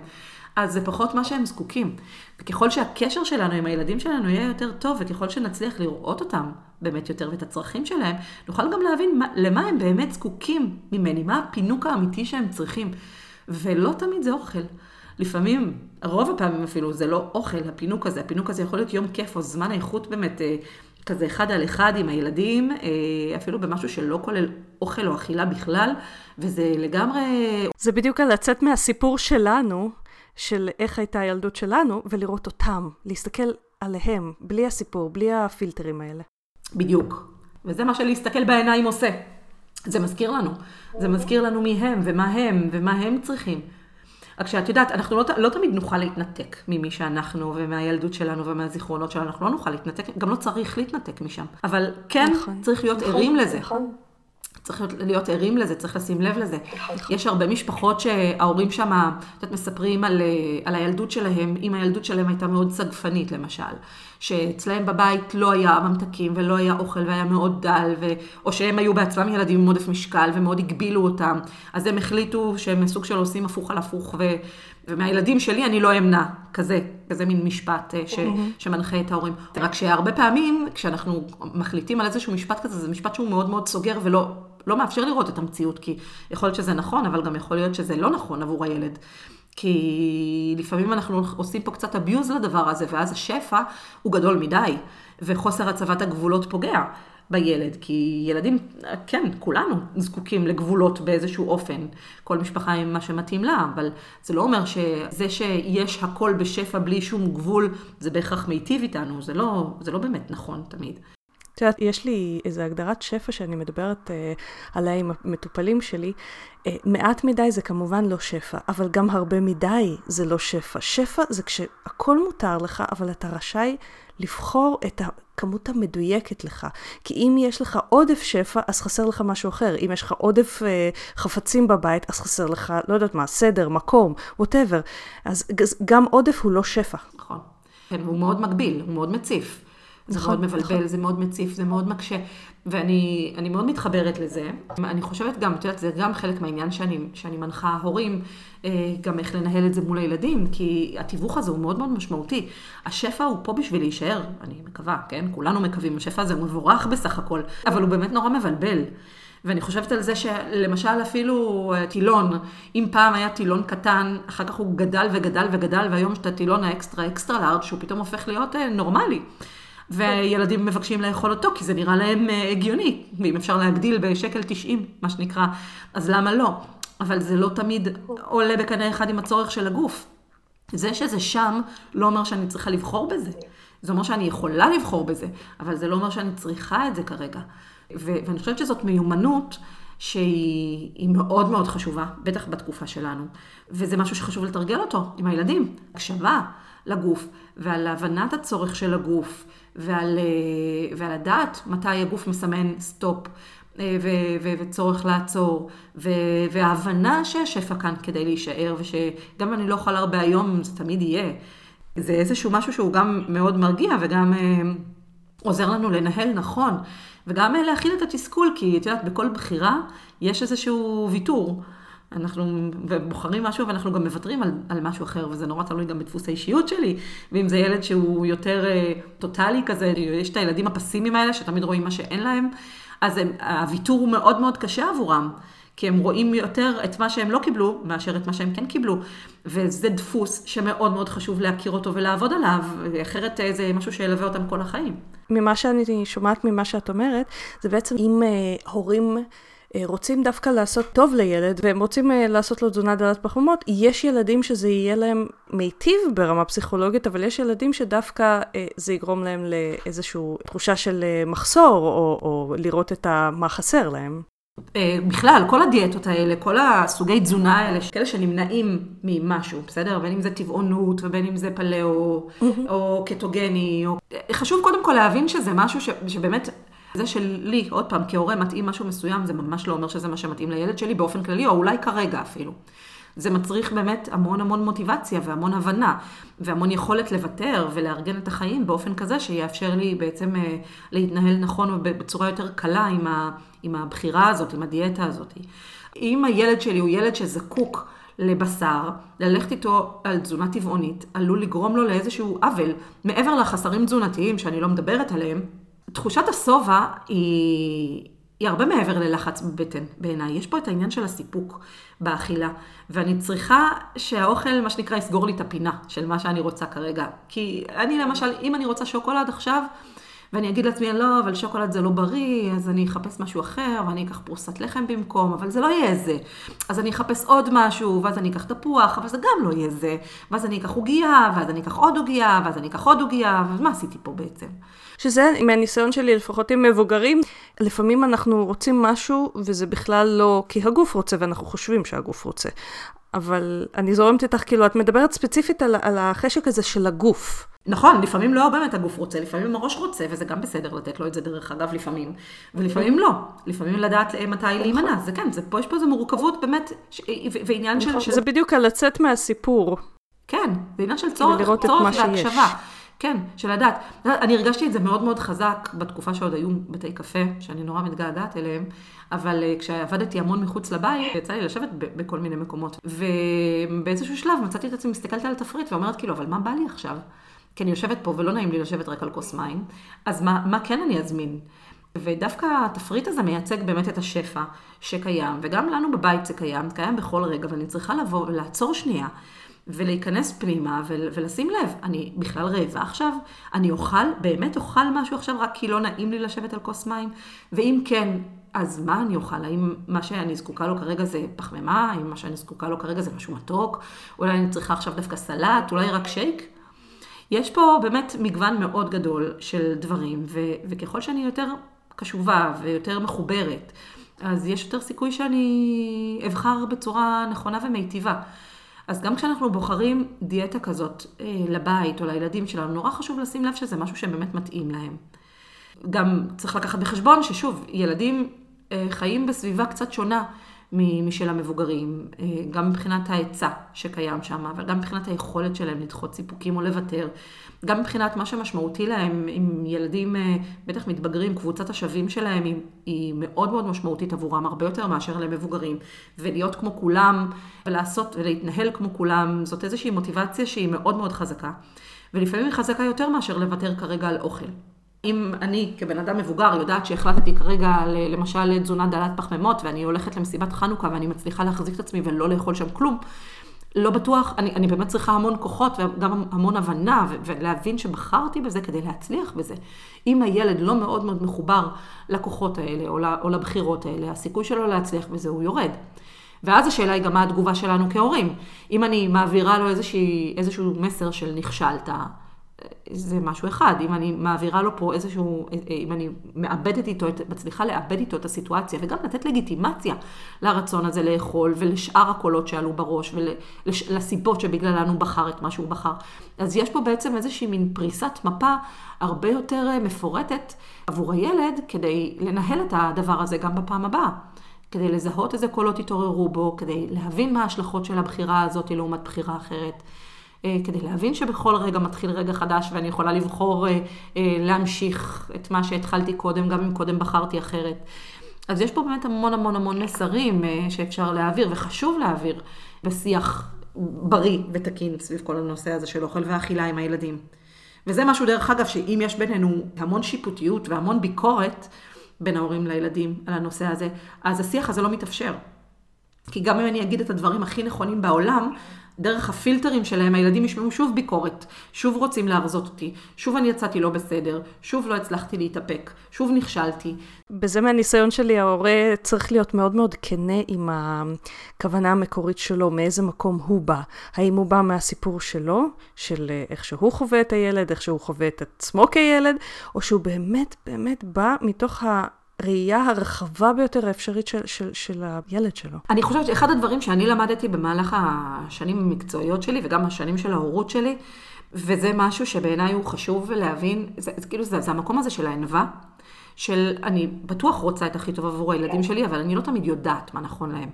אז זה פחות מה שהם זקוקים. וככל שהקשר שלנו עם הילדים שלנו יהיה יותר טוב, וככל שנצליח לראות אותם באמת יותר ואת הצרכים שלהם, נוכל גם להבין מה, למה הם באמת זקוקים ממני, מה הפינוק האמיתי שהם צריכים. ולא תמיד זה אוכל. לפעמים, רוב הפעמים אפילו, זה לא אוכל, הפינוק הזה. הפינוק הזה יכול להיות יום כיף או זמן איכות באמת אה, כזה אחד על אחד עם הילדים, אה, אפילו במשהו שלא כולל אוכל או אכילה בכלל, וזה לגמרי... זה בדיוק על לצאת מהסיפור שלנו, של איך הייתה הילדות שלנו, ולראות אותם, להסתכל עליהם, בלי הסיפור, בלי הפילטרים האלה. בדיוק. וזה מה שלהסתכל בעיניים עושה. זה מזכיר לנו. זה מזכיר לנו מי הם, ומה הם, ומה הם צריכים. רק שאת יודעת, אנחנו לא, לא תמיד נוכל להתנתק ממי שאנחנו, ומהילדות שלנו, ומהזיכרונות שלנו, אנחנו לא נוכל להתנתק, גם לא צריך להתנתק משם. אבל כן, נכון, צריך להיות נכון, ערים לזה. נכון. צריך להיות, ערים לזה, צריך לשים לב לזה. נכון. יש הרבה משפחות שההורים שם, את יודעת, מספרים על, על הילדות שלהם, אם הילדות שלהם הייתה מאוד סגפנית למשל. שאצלהם בבית לא היה ממתקים ולא היה אוכל והיה מאוד דל, ו... או שהם היו בעצמם ילדים עם עודף משקל ומאוד הגבילו אותם, אז הם החליטו שהם סוג של עושים הפוך על הפוך, ו... ומהילדים שלי אני לא אמנע, כזה, כזה מין משפט אה, ש... שמנחה את ההורים. רק שהרבה פעמים כשאנחנו מחליטים על איזשהו משפט כזה, זה משפט שהוא מאוד מאוד סוגר ולא לא מאפשר לראות את המציאות, כי יכול להיות שזה נכון, אבל גם יכול להיות שזה לא נכון עבור הילד. כי לפעמים אנחנו עושים פה קצת abuse לדבר הזה, ואז השפע הוא גדול מדי, וחוסר הצבת הגבולות פוגע בילד, כי ילדים, כן, כולנו זקוקים לגבולות באיזשהו אופן, כל משפחה עם מה שמתאים לה, אבל זה לא אומר שזה שיש הכל בשפע בלי שום גבול, זה בהכרח מיטיב איתנו, זה לא, זה לא באמת נכון תמיד. את יודעת, יש לי איזו הגדרת שפע שאני מדברת אה, עליה עם המטופלים שלי. אה, מעט מדי זה כמובן לא שפע, אבל גם הרבה מדי זה לא שפע. שפע זה כשהכול מותר לך, אבל אתה רשאי לבחור את הכמות המדויקת לך. כי אם יש לך עודף שפע, אז חסר לך משהו אחר. אם יש לך עודף אה, חפצים בבית, אז חסר לך, לא יודעת מה, סדר, מקום, ווטאבר. אז גם עודף הוא לא שפע. נכון. כן, הוא מאוד מגביל, הוא מאוד מציף. זה נכון, מאוד מבלבל, נכון. זה מאוד מציף, זה מאוד מקשה. ואני מאוד מתחברת לזה. אני חושבת גם, את יודעת, זה גם חלק מהעניין שאני, שאני מנחה הורים, אה, גם איך לנהל את זה מול הילדים, כי התיווך הזה הוא מאוד מאוד משמעותי. השפע הוא פה בשביל להישאר, אני מקווה, כן? כולנו מקווים, השפע הזה הוא מבורך בסך הכל, אבל הוא באמת נורא מבלבל. ואני חושבת על זה שלמשל אפילו אה, טילון, אם פעם היה טילון קטן, אחר כך הוא גדל וגדל וגדל, והיום יש את הטילון האקסטרה אקסטרה לארג' שהוא פתאום הופך להיות אה, נורמלי. וילדים מבקשים לאכול אותו, כי זה נראה להם אה, הגיוני, ואם אפשר להגדיל בשקל 90, מה שנקרא, אז למה לא? אבל זה לא תמיד עולה בקנה אחד עם הצורך של הגוף. זה שזה שם, לא אומר שאני צריכה לבחור בזה. זה אומר שאני יכולה לבחור בזה, אבל זה לא אומר שאני צריכה את זה כרגע. ו- ואני חושבת שזאת מיומנות שהיא מאוד מאוד חשובה, בטח בתקופה שלנו. וזה משהו שחשוב לתרגל אותו עם הילדים. הקשבה לגוף, ועל הבנת הצורך של הגוף, ועל, אה, ועל הדעת מתי הגוף מסמן סטופ. אה, ו- ו- וצורך לעצור, ו- וההבנה שהשפע כאן כדי להישאר, ושגם אני לא אוכל הרבה היום, זה תמיד יהיה. זה איזשהו משהו שהוא גם מאוד מרגיע וגם אה, עוזר לנו לנהל נכון, וגם אה, להכיל את התסכול, כי את יודעת, בכל בחירה יש איזשהו ויתור. אנחנו בוחרים משהו ואנחנו גם מוותרים על, על משהו אחר, וזה נורא תלוי גם בדפוס האישיות שלי, ואם זה ילד שהוא יותר אה, טוטאלי כזה, יש את הילדים הפסימיים האלה שתמיד רואים מה שאין להם, אז הם, הוויתור הוא מאוד מאוד קשה עבורם. כי הם רואים יותר את מה שהם לא קיבלו, מאשר את מה שהם כן קיבלו. וזה דפוס שמאוד מאוד חשוב להכיר אותו ולעבוד עליו, אחרת אה, זה משהו שילווה אותם כל החיים. ממה שאני שומעת ממה שאת אומרת, זה בעצם אם uh, הורים... אה, רוצים דווקא לעשות טוב לילד, והם רוצים uh, לעשות לו תזונה דלת פחמות, יש ילדים שזה יהיה להם מיטיב ברמה פסיכולוגית, אבל יש ילדים שדווקא uh, זה יגרום להם לאיזושהי תחושה של מחסור, או, או לראות את מה חסר להם. בכלל, כל הדיאטות האלה, כל הסוגי תזונה האלה, כאלה שנמנעים ממשהו, בסדר? בין אם זה טבעונות ובין אם זה פלאו, או קטוגני, או... חשוב קודם כל להבין שזה משהו ש... שבאמת... זה שלי, עוד פעם, כהורה מתאים משהו מסוים, זה ממש לא אומר שזה מה שמתאים לילד שלי באופן כללי, או אולי כרגע אפילו. זה מצריך באמת המון המון מוטיבציה והמון הבנה, והמון יכולת לוותר ולארגן את החיים באופן כזה שיאפשר לי בעצם אה, להתנהל נכון ובצורה יותר קלה עם, ה, עם הבחירה הזאת, עם הדיאטה הזאת. אם הילד שלי הוא ילד שזקוק לבשר, ללכת איתו על תזונה טבעונית, עלול לגרום לו לאיזשהו עוול. מעבר לחסרים תזונתיים שאני לא מדברת עליהם, תחושת השובע היא... היא הרבה מעבר ללחץ בבטן בעיניי. יש פה את העניין של הסיפוק באכילה, ואני צריכה שהאוכל, מה שנקרא, יסגור לי את הפינה של מה שאני רוצה כרגע. כי אני למשל, אם אני רוצה שוקולד עכשיו, ואני אגיד לעצמי, לא, אבל שוקולד זה לא בריא, אז אני אחפש משהו אחר, ואני אקח פרוסת לחם במקום, אבל זה לא יהיה זה. אז אני אחפש עוד משהו, ואז אני אקח תפוח, אבל זה גם לא יהיה זה. ואז אני אקח עוגייה, ואז אני אקח עוד עוגייה, ואז אני אקח עוד עוגייה, ומה עשיתי פה בעצם? שזה, מהניסיון שלי, לפחות עם מבוגרים, לפעמים אנחנו רוצים משהו, וזה בכלל לא כי הגוף רוצה, ואנחנו חושבים שהגוף רוצה. אבל אני זורמת איתך, כאילו, את מדברת ספציפית על, על החשק הזה של הגוף. נכון, לפעמים לא באמת הגוף רוצה, לפעמים הראש רוצה, וזה גם בסדר לתת לו את זה דרך אגב לפעמים, ולפעמים לא. לפעמים לדעת מתי להימנע, זה כן, זה, פה יש פה איזו מורכבות באמת, ש, ועניין של... זה בדיוק על לצאת מהסיפור. כן, זה עניין של צורך, צורך והקשבה. כן, של לדעת. אני הרגשתי את זה מאוד מאוד חזק בתקופה שעוד היו בתי קפה, שאני נורא מתגעגעת אליהם, אבל uh, כשעבדתי המון מחוץ לבית, יצא לי לשבת בכל מיני מקומות. ובאיזשהו שלב מצאתי את עצמי מסתכלת על התפריט ואומרת כאילו, אבל מה בא לי עכשיו? כי אני יושבת פה ולא נעים לי לשבת רק על כוס מים, אז מה, מה כן אני אזמין? ודווקא התפריט הזה מייצג באמת את השפע שקיים, וגם לנו בבית זה קיים, קיים בכל רגע, ואני צריכה לבוא ולעצור שנייה. ולהיכנס פנימה ולשים לב, אני בכלל רעבה עכשיו? אני אוכל, באמת אוכל משהו עכשיו רק כי לא נעים לי לשבת על כוס מים? ואם כן, אז מה אני אוכל? האם מה שאני זקוקה לו כרגע זה פחמימה? האם מה שאני זקוקה לו כרגע זה משהו מתוק? אולי אני צריכה עכשיו דווקא סלט? אולי רק שייק? יש פה באמת מגוון מאוד גדול של דברים, ו- וככל שאני יותר קשובה ויותר מחוברת, אז יש יותר סיכוי שאני אבחר בצורה נכונה ומיטיבה. אז גם כשאנחנו בוחרים דיאטה כזאת אה, לבית או לילדים שלנו, נורא חשוב לשים לב שזה משהו שבאמת מתאים להם. גם צריך לקחת בחשבון ששוב, ילדים אה, חיים בסביבה קצת שונה משל המבוגרים, אה, גם מבחינת ההיצע שקיים שם, אבל גם מבחינת היכולת שלהם לדחות סיפוקים או לוותר, גם מבחינת מה שמשמעותי להם, אם ילדים אה, בטח מתבגרים, קבוצת השווים שלהם היא, היא מאוד מאוד משמעותית עבורם, הרבה יותר מאשר למבוגרים, ולהיות כמו כולם, ולעשות ולהתנהל כמו כולם, זאת איזושהי מוטיבציה שהיא מאוד מאוד חזקה, ולפעמים היא חזקה יותר מאשר לוותר כרגע על אוכל. אם אני כבן אדם מבוגר יודעת שהחלטתי כרגע למשל לתזונה דלת פחמימות ואני הולכת למסיבת חנוכה ואני מצליחה להחזיק את עצמי ולא לאכול שם כלום, לא בטוח, אני, אני באמת צריכה המון כוחות וגם המון הבנה ולהבין שבחרתי בזה כדי להצליח בזה. אם הילד לא מאוד מאוד מחובר לכוחות האלה או, או לבחירות האלה, הסיכוי שלו להצליח בזה הוא יורד. ואז השאלה היא גם מה התגובה שלנו כהורים. אם אני מעבירה לו איזושהי, איזשהו מסר של נכשלת, זה משהו אחד, אם אני מעבירה לו פה איזשהו, אם אני מאבדת איתו, מצליחה לאבד איתו את הסיטואציה, וגם לתת לגיטימציה לרצון הזה לאכול, ולשאר הקולות שעלו בראש, ולסיבות שבגללן הוא בחר את מה שהוא בחר. אז יש פה בעצם איזושהי מין פריסת מפה הרבה יותר מפורטת עבור הילד, כדי לנהל את הדבר הזה גם בפעם הבאה. כדי לזהות איזה קולות התעוררו בו, כדי להבין מה ההשלכות של הבחירה הזאת לעומת בחירה אחרת. אה, כדי להבין שבכל רגע מתחיל רגע חדש ואני יכולה לבחור אה, אה, להמשיך את מה שהתחלתי קודם, גם אם קודם בחרתי אחרת. אז יש פה באמת המון המון המון מסרים שאפשר להעביר, וחשוב להעביר בשיח בריא ותקין סביב כל הנושא הזה של אוכל ואכילה עם הילדים. וזה משהו, דרך אגב, שאם יש בינינו המון שיפוטיות והמון ביקורת בין ההורים לילדים על הנושא הזה, אז השיח הזה לא מתאפשר. כי גם אם אני אגיד את הדברים הכי נכונים בעולם, דרך הפילטרים שלהם הילדים ישמעו שוב ביקורת, שוב רוצים להרזות אותי, שוב אני יצאתי לא בסדר, שוב לא הצלחתי להתאפק, שוב נכשלתי. בזה מהניסיון שלי, ההורה צריך להיות מאוד מאוד כנה עם הכוונה המקורית שלו, מאיזה מקום הוא בא. האם הוא בא מהסיפור שלו, של איך שהוא חווה את הילד, איך שהוא חווה את עצמו כילד, או שהוא באמת באמת בא מתוך ה... הראייה הרחבה ביותר האפשרית של, של, של הילד שלו. אני חושבת שאחד הדברים שאני למדתי במהלך השנים המקצועיות שלי, וגם השנים של ההורות שלי, וזה משהו שבעיניי הוא חשוב להבין, זה, זה כאילו זה, זה המקום הזה של הענווה, של אני בטוח רוצה את הכי טוב עבור הילדים שלי, אבל אני לא תמיד יודעת מה נכון להם.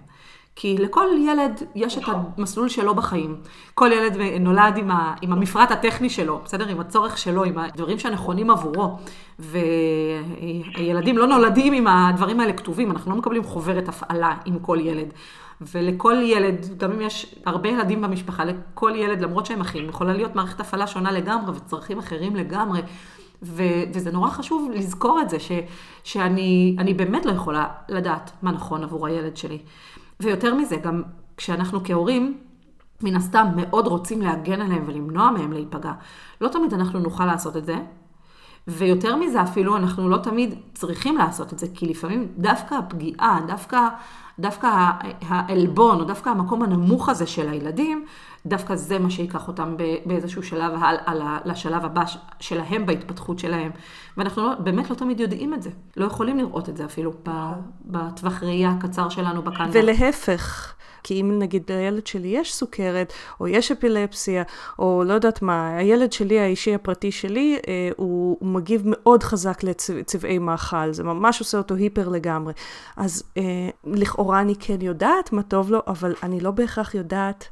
כי לכל ילד יש את המסלול שלו בחיים. כל ילד נולד עם, ה, עם המפרט הטכני שלו, בסדר? עם הצורך שלו, עם הדברים שנכונים עבורו. וילדים לא נולדים עם הדברים האלה כתובים, אנחנו לא מקבלים חוברת הפעלה עם כל ילד. ולכל ילד, גם אם יש הרבה ילדים במשפחה, לכל ילד, למרות שהם אחים, יכולה להיות מערכת הפעלה שונה לגמרי וצרכים אחרים לגמרי. ו- וזה נורא חשוב לזכור את זה, ש- שאני באמת לא יכולה לדעת מה נכון עבור הילד שלי. ויותר מזה, גם כשאנחנו כהורים, מן הסתם מאוד רוצים להגן עליהם ולמנוע מהם להיפגע. לא תמיד אנחנו נוכל לעשות את זה, ויותר מזה אפילו, אנחנו לא תמיד צריכים לעשות את זה, כי לפעמים דווקא הפגיעה, דווקא, דווקא העלבון, או דווקא המקום הנמוך הזה של הילדים, דווקא זה מה שיקח אותם באיזשהו שלב הלאה לשלב הבא שלהם בהתפתחות שלהם. ואנחנו לא, באמת לא תמיד יודעים את זה. לא יכולים לראות את זה אפילו בטווח ראייה הקצר שלנו בכאן. ולהפך. כי אם נגיד לילד שלי יש סוכרת, או יש אפילפסיה, או לא יודעת מה, הילד שלי, האישי הפרטי שלי, אה, הוא, הוא מגיב מאוד חזק לצבעי מאכל, זה ממש עושה אותו היפר לגמרי. אז אה, לכאורה אני כן יודעת מה טוב לו, אבל אני לא בהכרח יודעת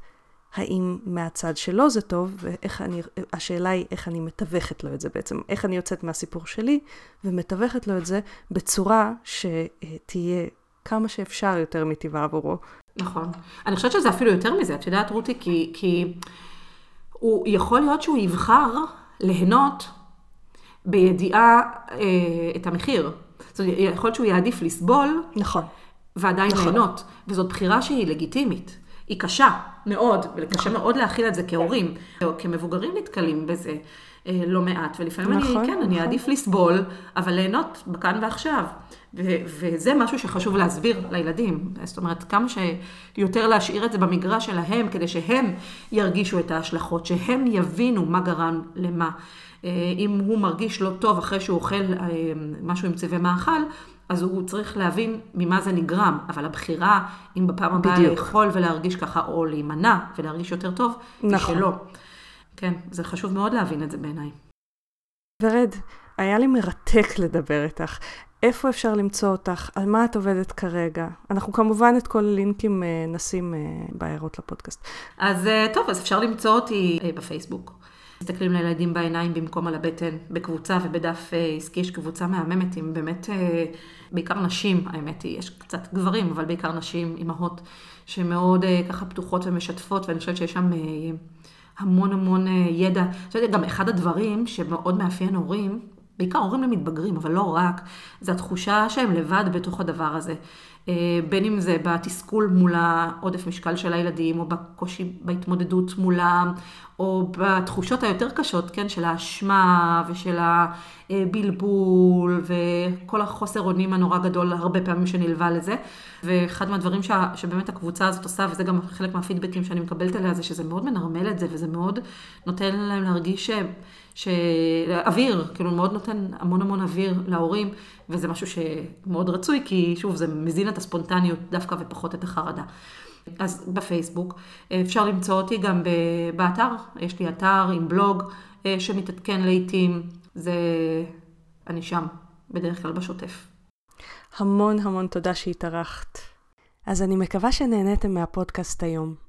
האם מהצד שלו זה טוב, ואיך אני, השאלה היא איך אני מתווכת לו את זה בעצם, איך אני יוצאת מהסיפור שלי ומתווכת לו את זה בצורה שתהיה כמה שאפשר יותר מטבעה עבורו. נכון. אני חושבת שזה אפילו יותר מזה, את יודעת רותי, כי, כי הוא יכול להיות שהוא יבחר ליהנות בידיעה אה, את המחיר. זאת אומרת, יכול להיות שהוא יעדיף לסבול. נכון. ועדיין נכון. ליהנות. וזאת בחירה שהיא לגיטימית. היא קשה מאוד, וקשה נכון. מאוד להכיל את זה כהורים. כמבוגרים נתקלים בזה לא מעט, ולפעמים נכון, אני, כן, נכון. אני אעדיף לסבול, אבל ליהנות בכאן ועכשיו. ו- וזה משהו שחשוב להסביר לילדים. זאת אומרת, כמה שיותר להשאיר את זה במגרש שלהם, כדי שהם ירגישו את ההשלכות, שהם יבינו מה גרם למה. אה, אם הוא מרגיש לא טוב אחרי שהוא אוכל אה, משהו עם צבעי מאכל, אז הוא צריך להבין ממה זה נגרם, אבל הבחירה, אם בפעם הבאה לאכול ולהרגיש ככה, או להימנע ולהרגיש יותר טוב, נכון. היא שלא. כן, זה חשוב מאוד להבין את זה בעיניי. ורד, היה לי מרתק לדבר איתך. איפה אפשר למצוא אותך? על מה את עובדת כרגע? אנחנו כמובן את כל הלינקים אה, נשים אה, בהערות לפודקאסט. אז אה, טוב, אז אפשר למצוא אותי בפייסבוק. מסתכלים לילדים בעיניים במקום על הבטן, בקבוצה ובדף עסקי יש קבוצה מהממת עם באמת, בעיקר נשים, האמת היא, יש קצת גברים, אבל בעיקר נשים, אימהות, שמאוד ככה פתוחות ומשתפות, ואני חושבת שיש שם המון המון ידע. אני חושבת גם אחד הדברים שמאוד מאפיין הורים, בעיקר הורים למתבגרים, אבל לא רק, זה התחושה שהם לבד בתוך הדבר הזה. אה, בין אם זה בתסכול מול העודף משקל של הילדים, או בקושי בהתמודדות מולם, או בתחושות היותר קשות, כן, של האשמה ושל הבלבול, וכל החוסר אונים הנורא גדול הרבה פעמים שנלווה לזה. ואחד מהדברים ש... שבאמת הקבוצה הזאת עושה, וזה גם חלק מהפידבקים שאני מקבלת עליה, זה שזה מאוד מנרמל את זה, וזה מאוד נותן להם להרגיש שאוויר, כאילו מאוד נותן המון המון אוויר להורים, וזה משהו שמאוד רצוי, כי שוב, זה מזין את הספונטניות דווקא ופחות את החרדה. אז בפייסבוק, אפשר למצוא אותי גם באתר, יש לי אתר עם בלוג אה, שמתעדכן לעיתים, זה, אני שם, בדרך כלל בשוטף. המון המון תודה שהתארחת. אז אני מקווה שנהניתם מהפודקאסט היום.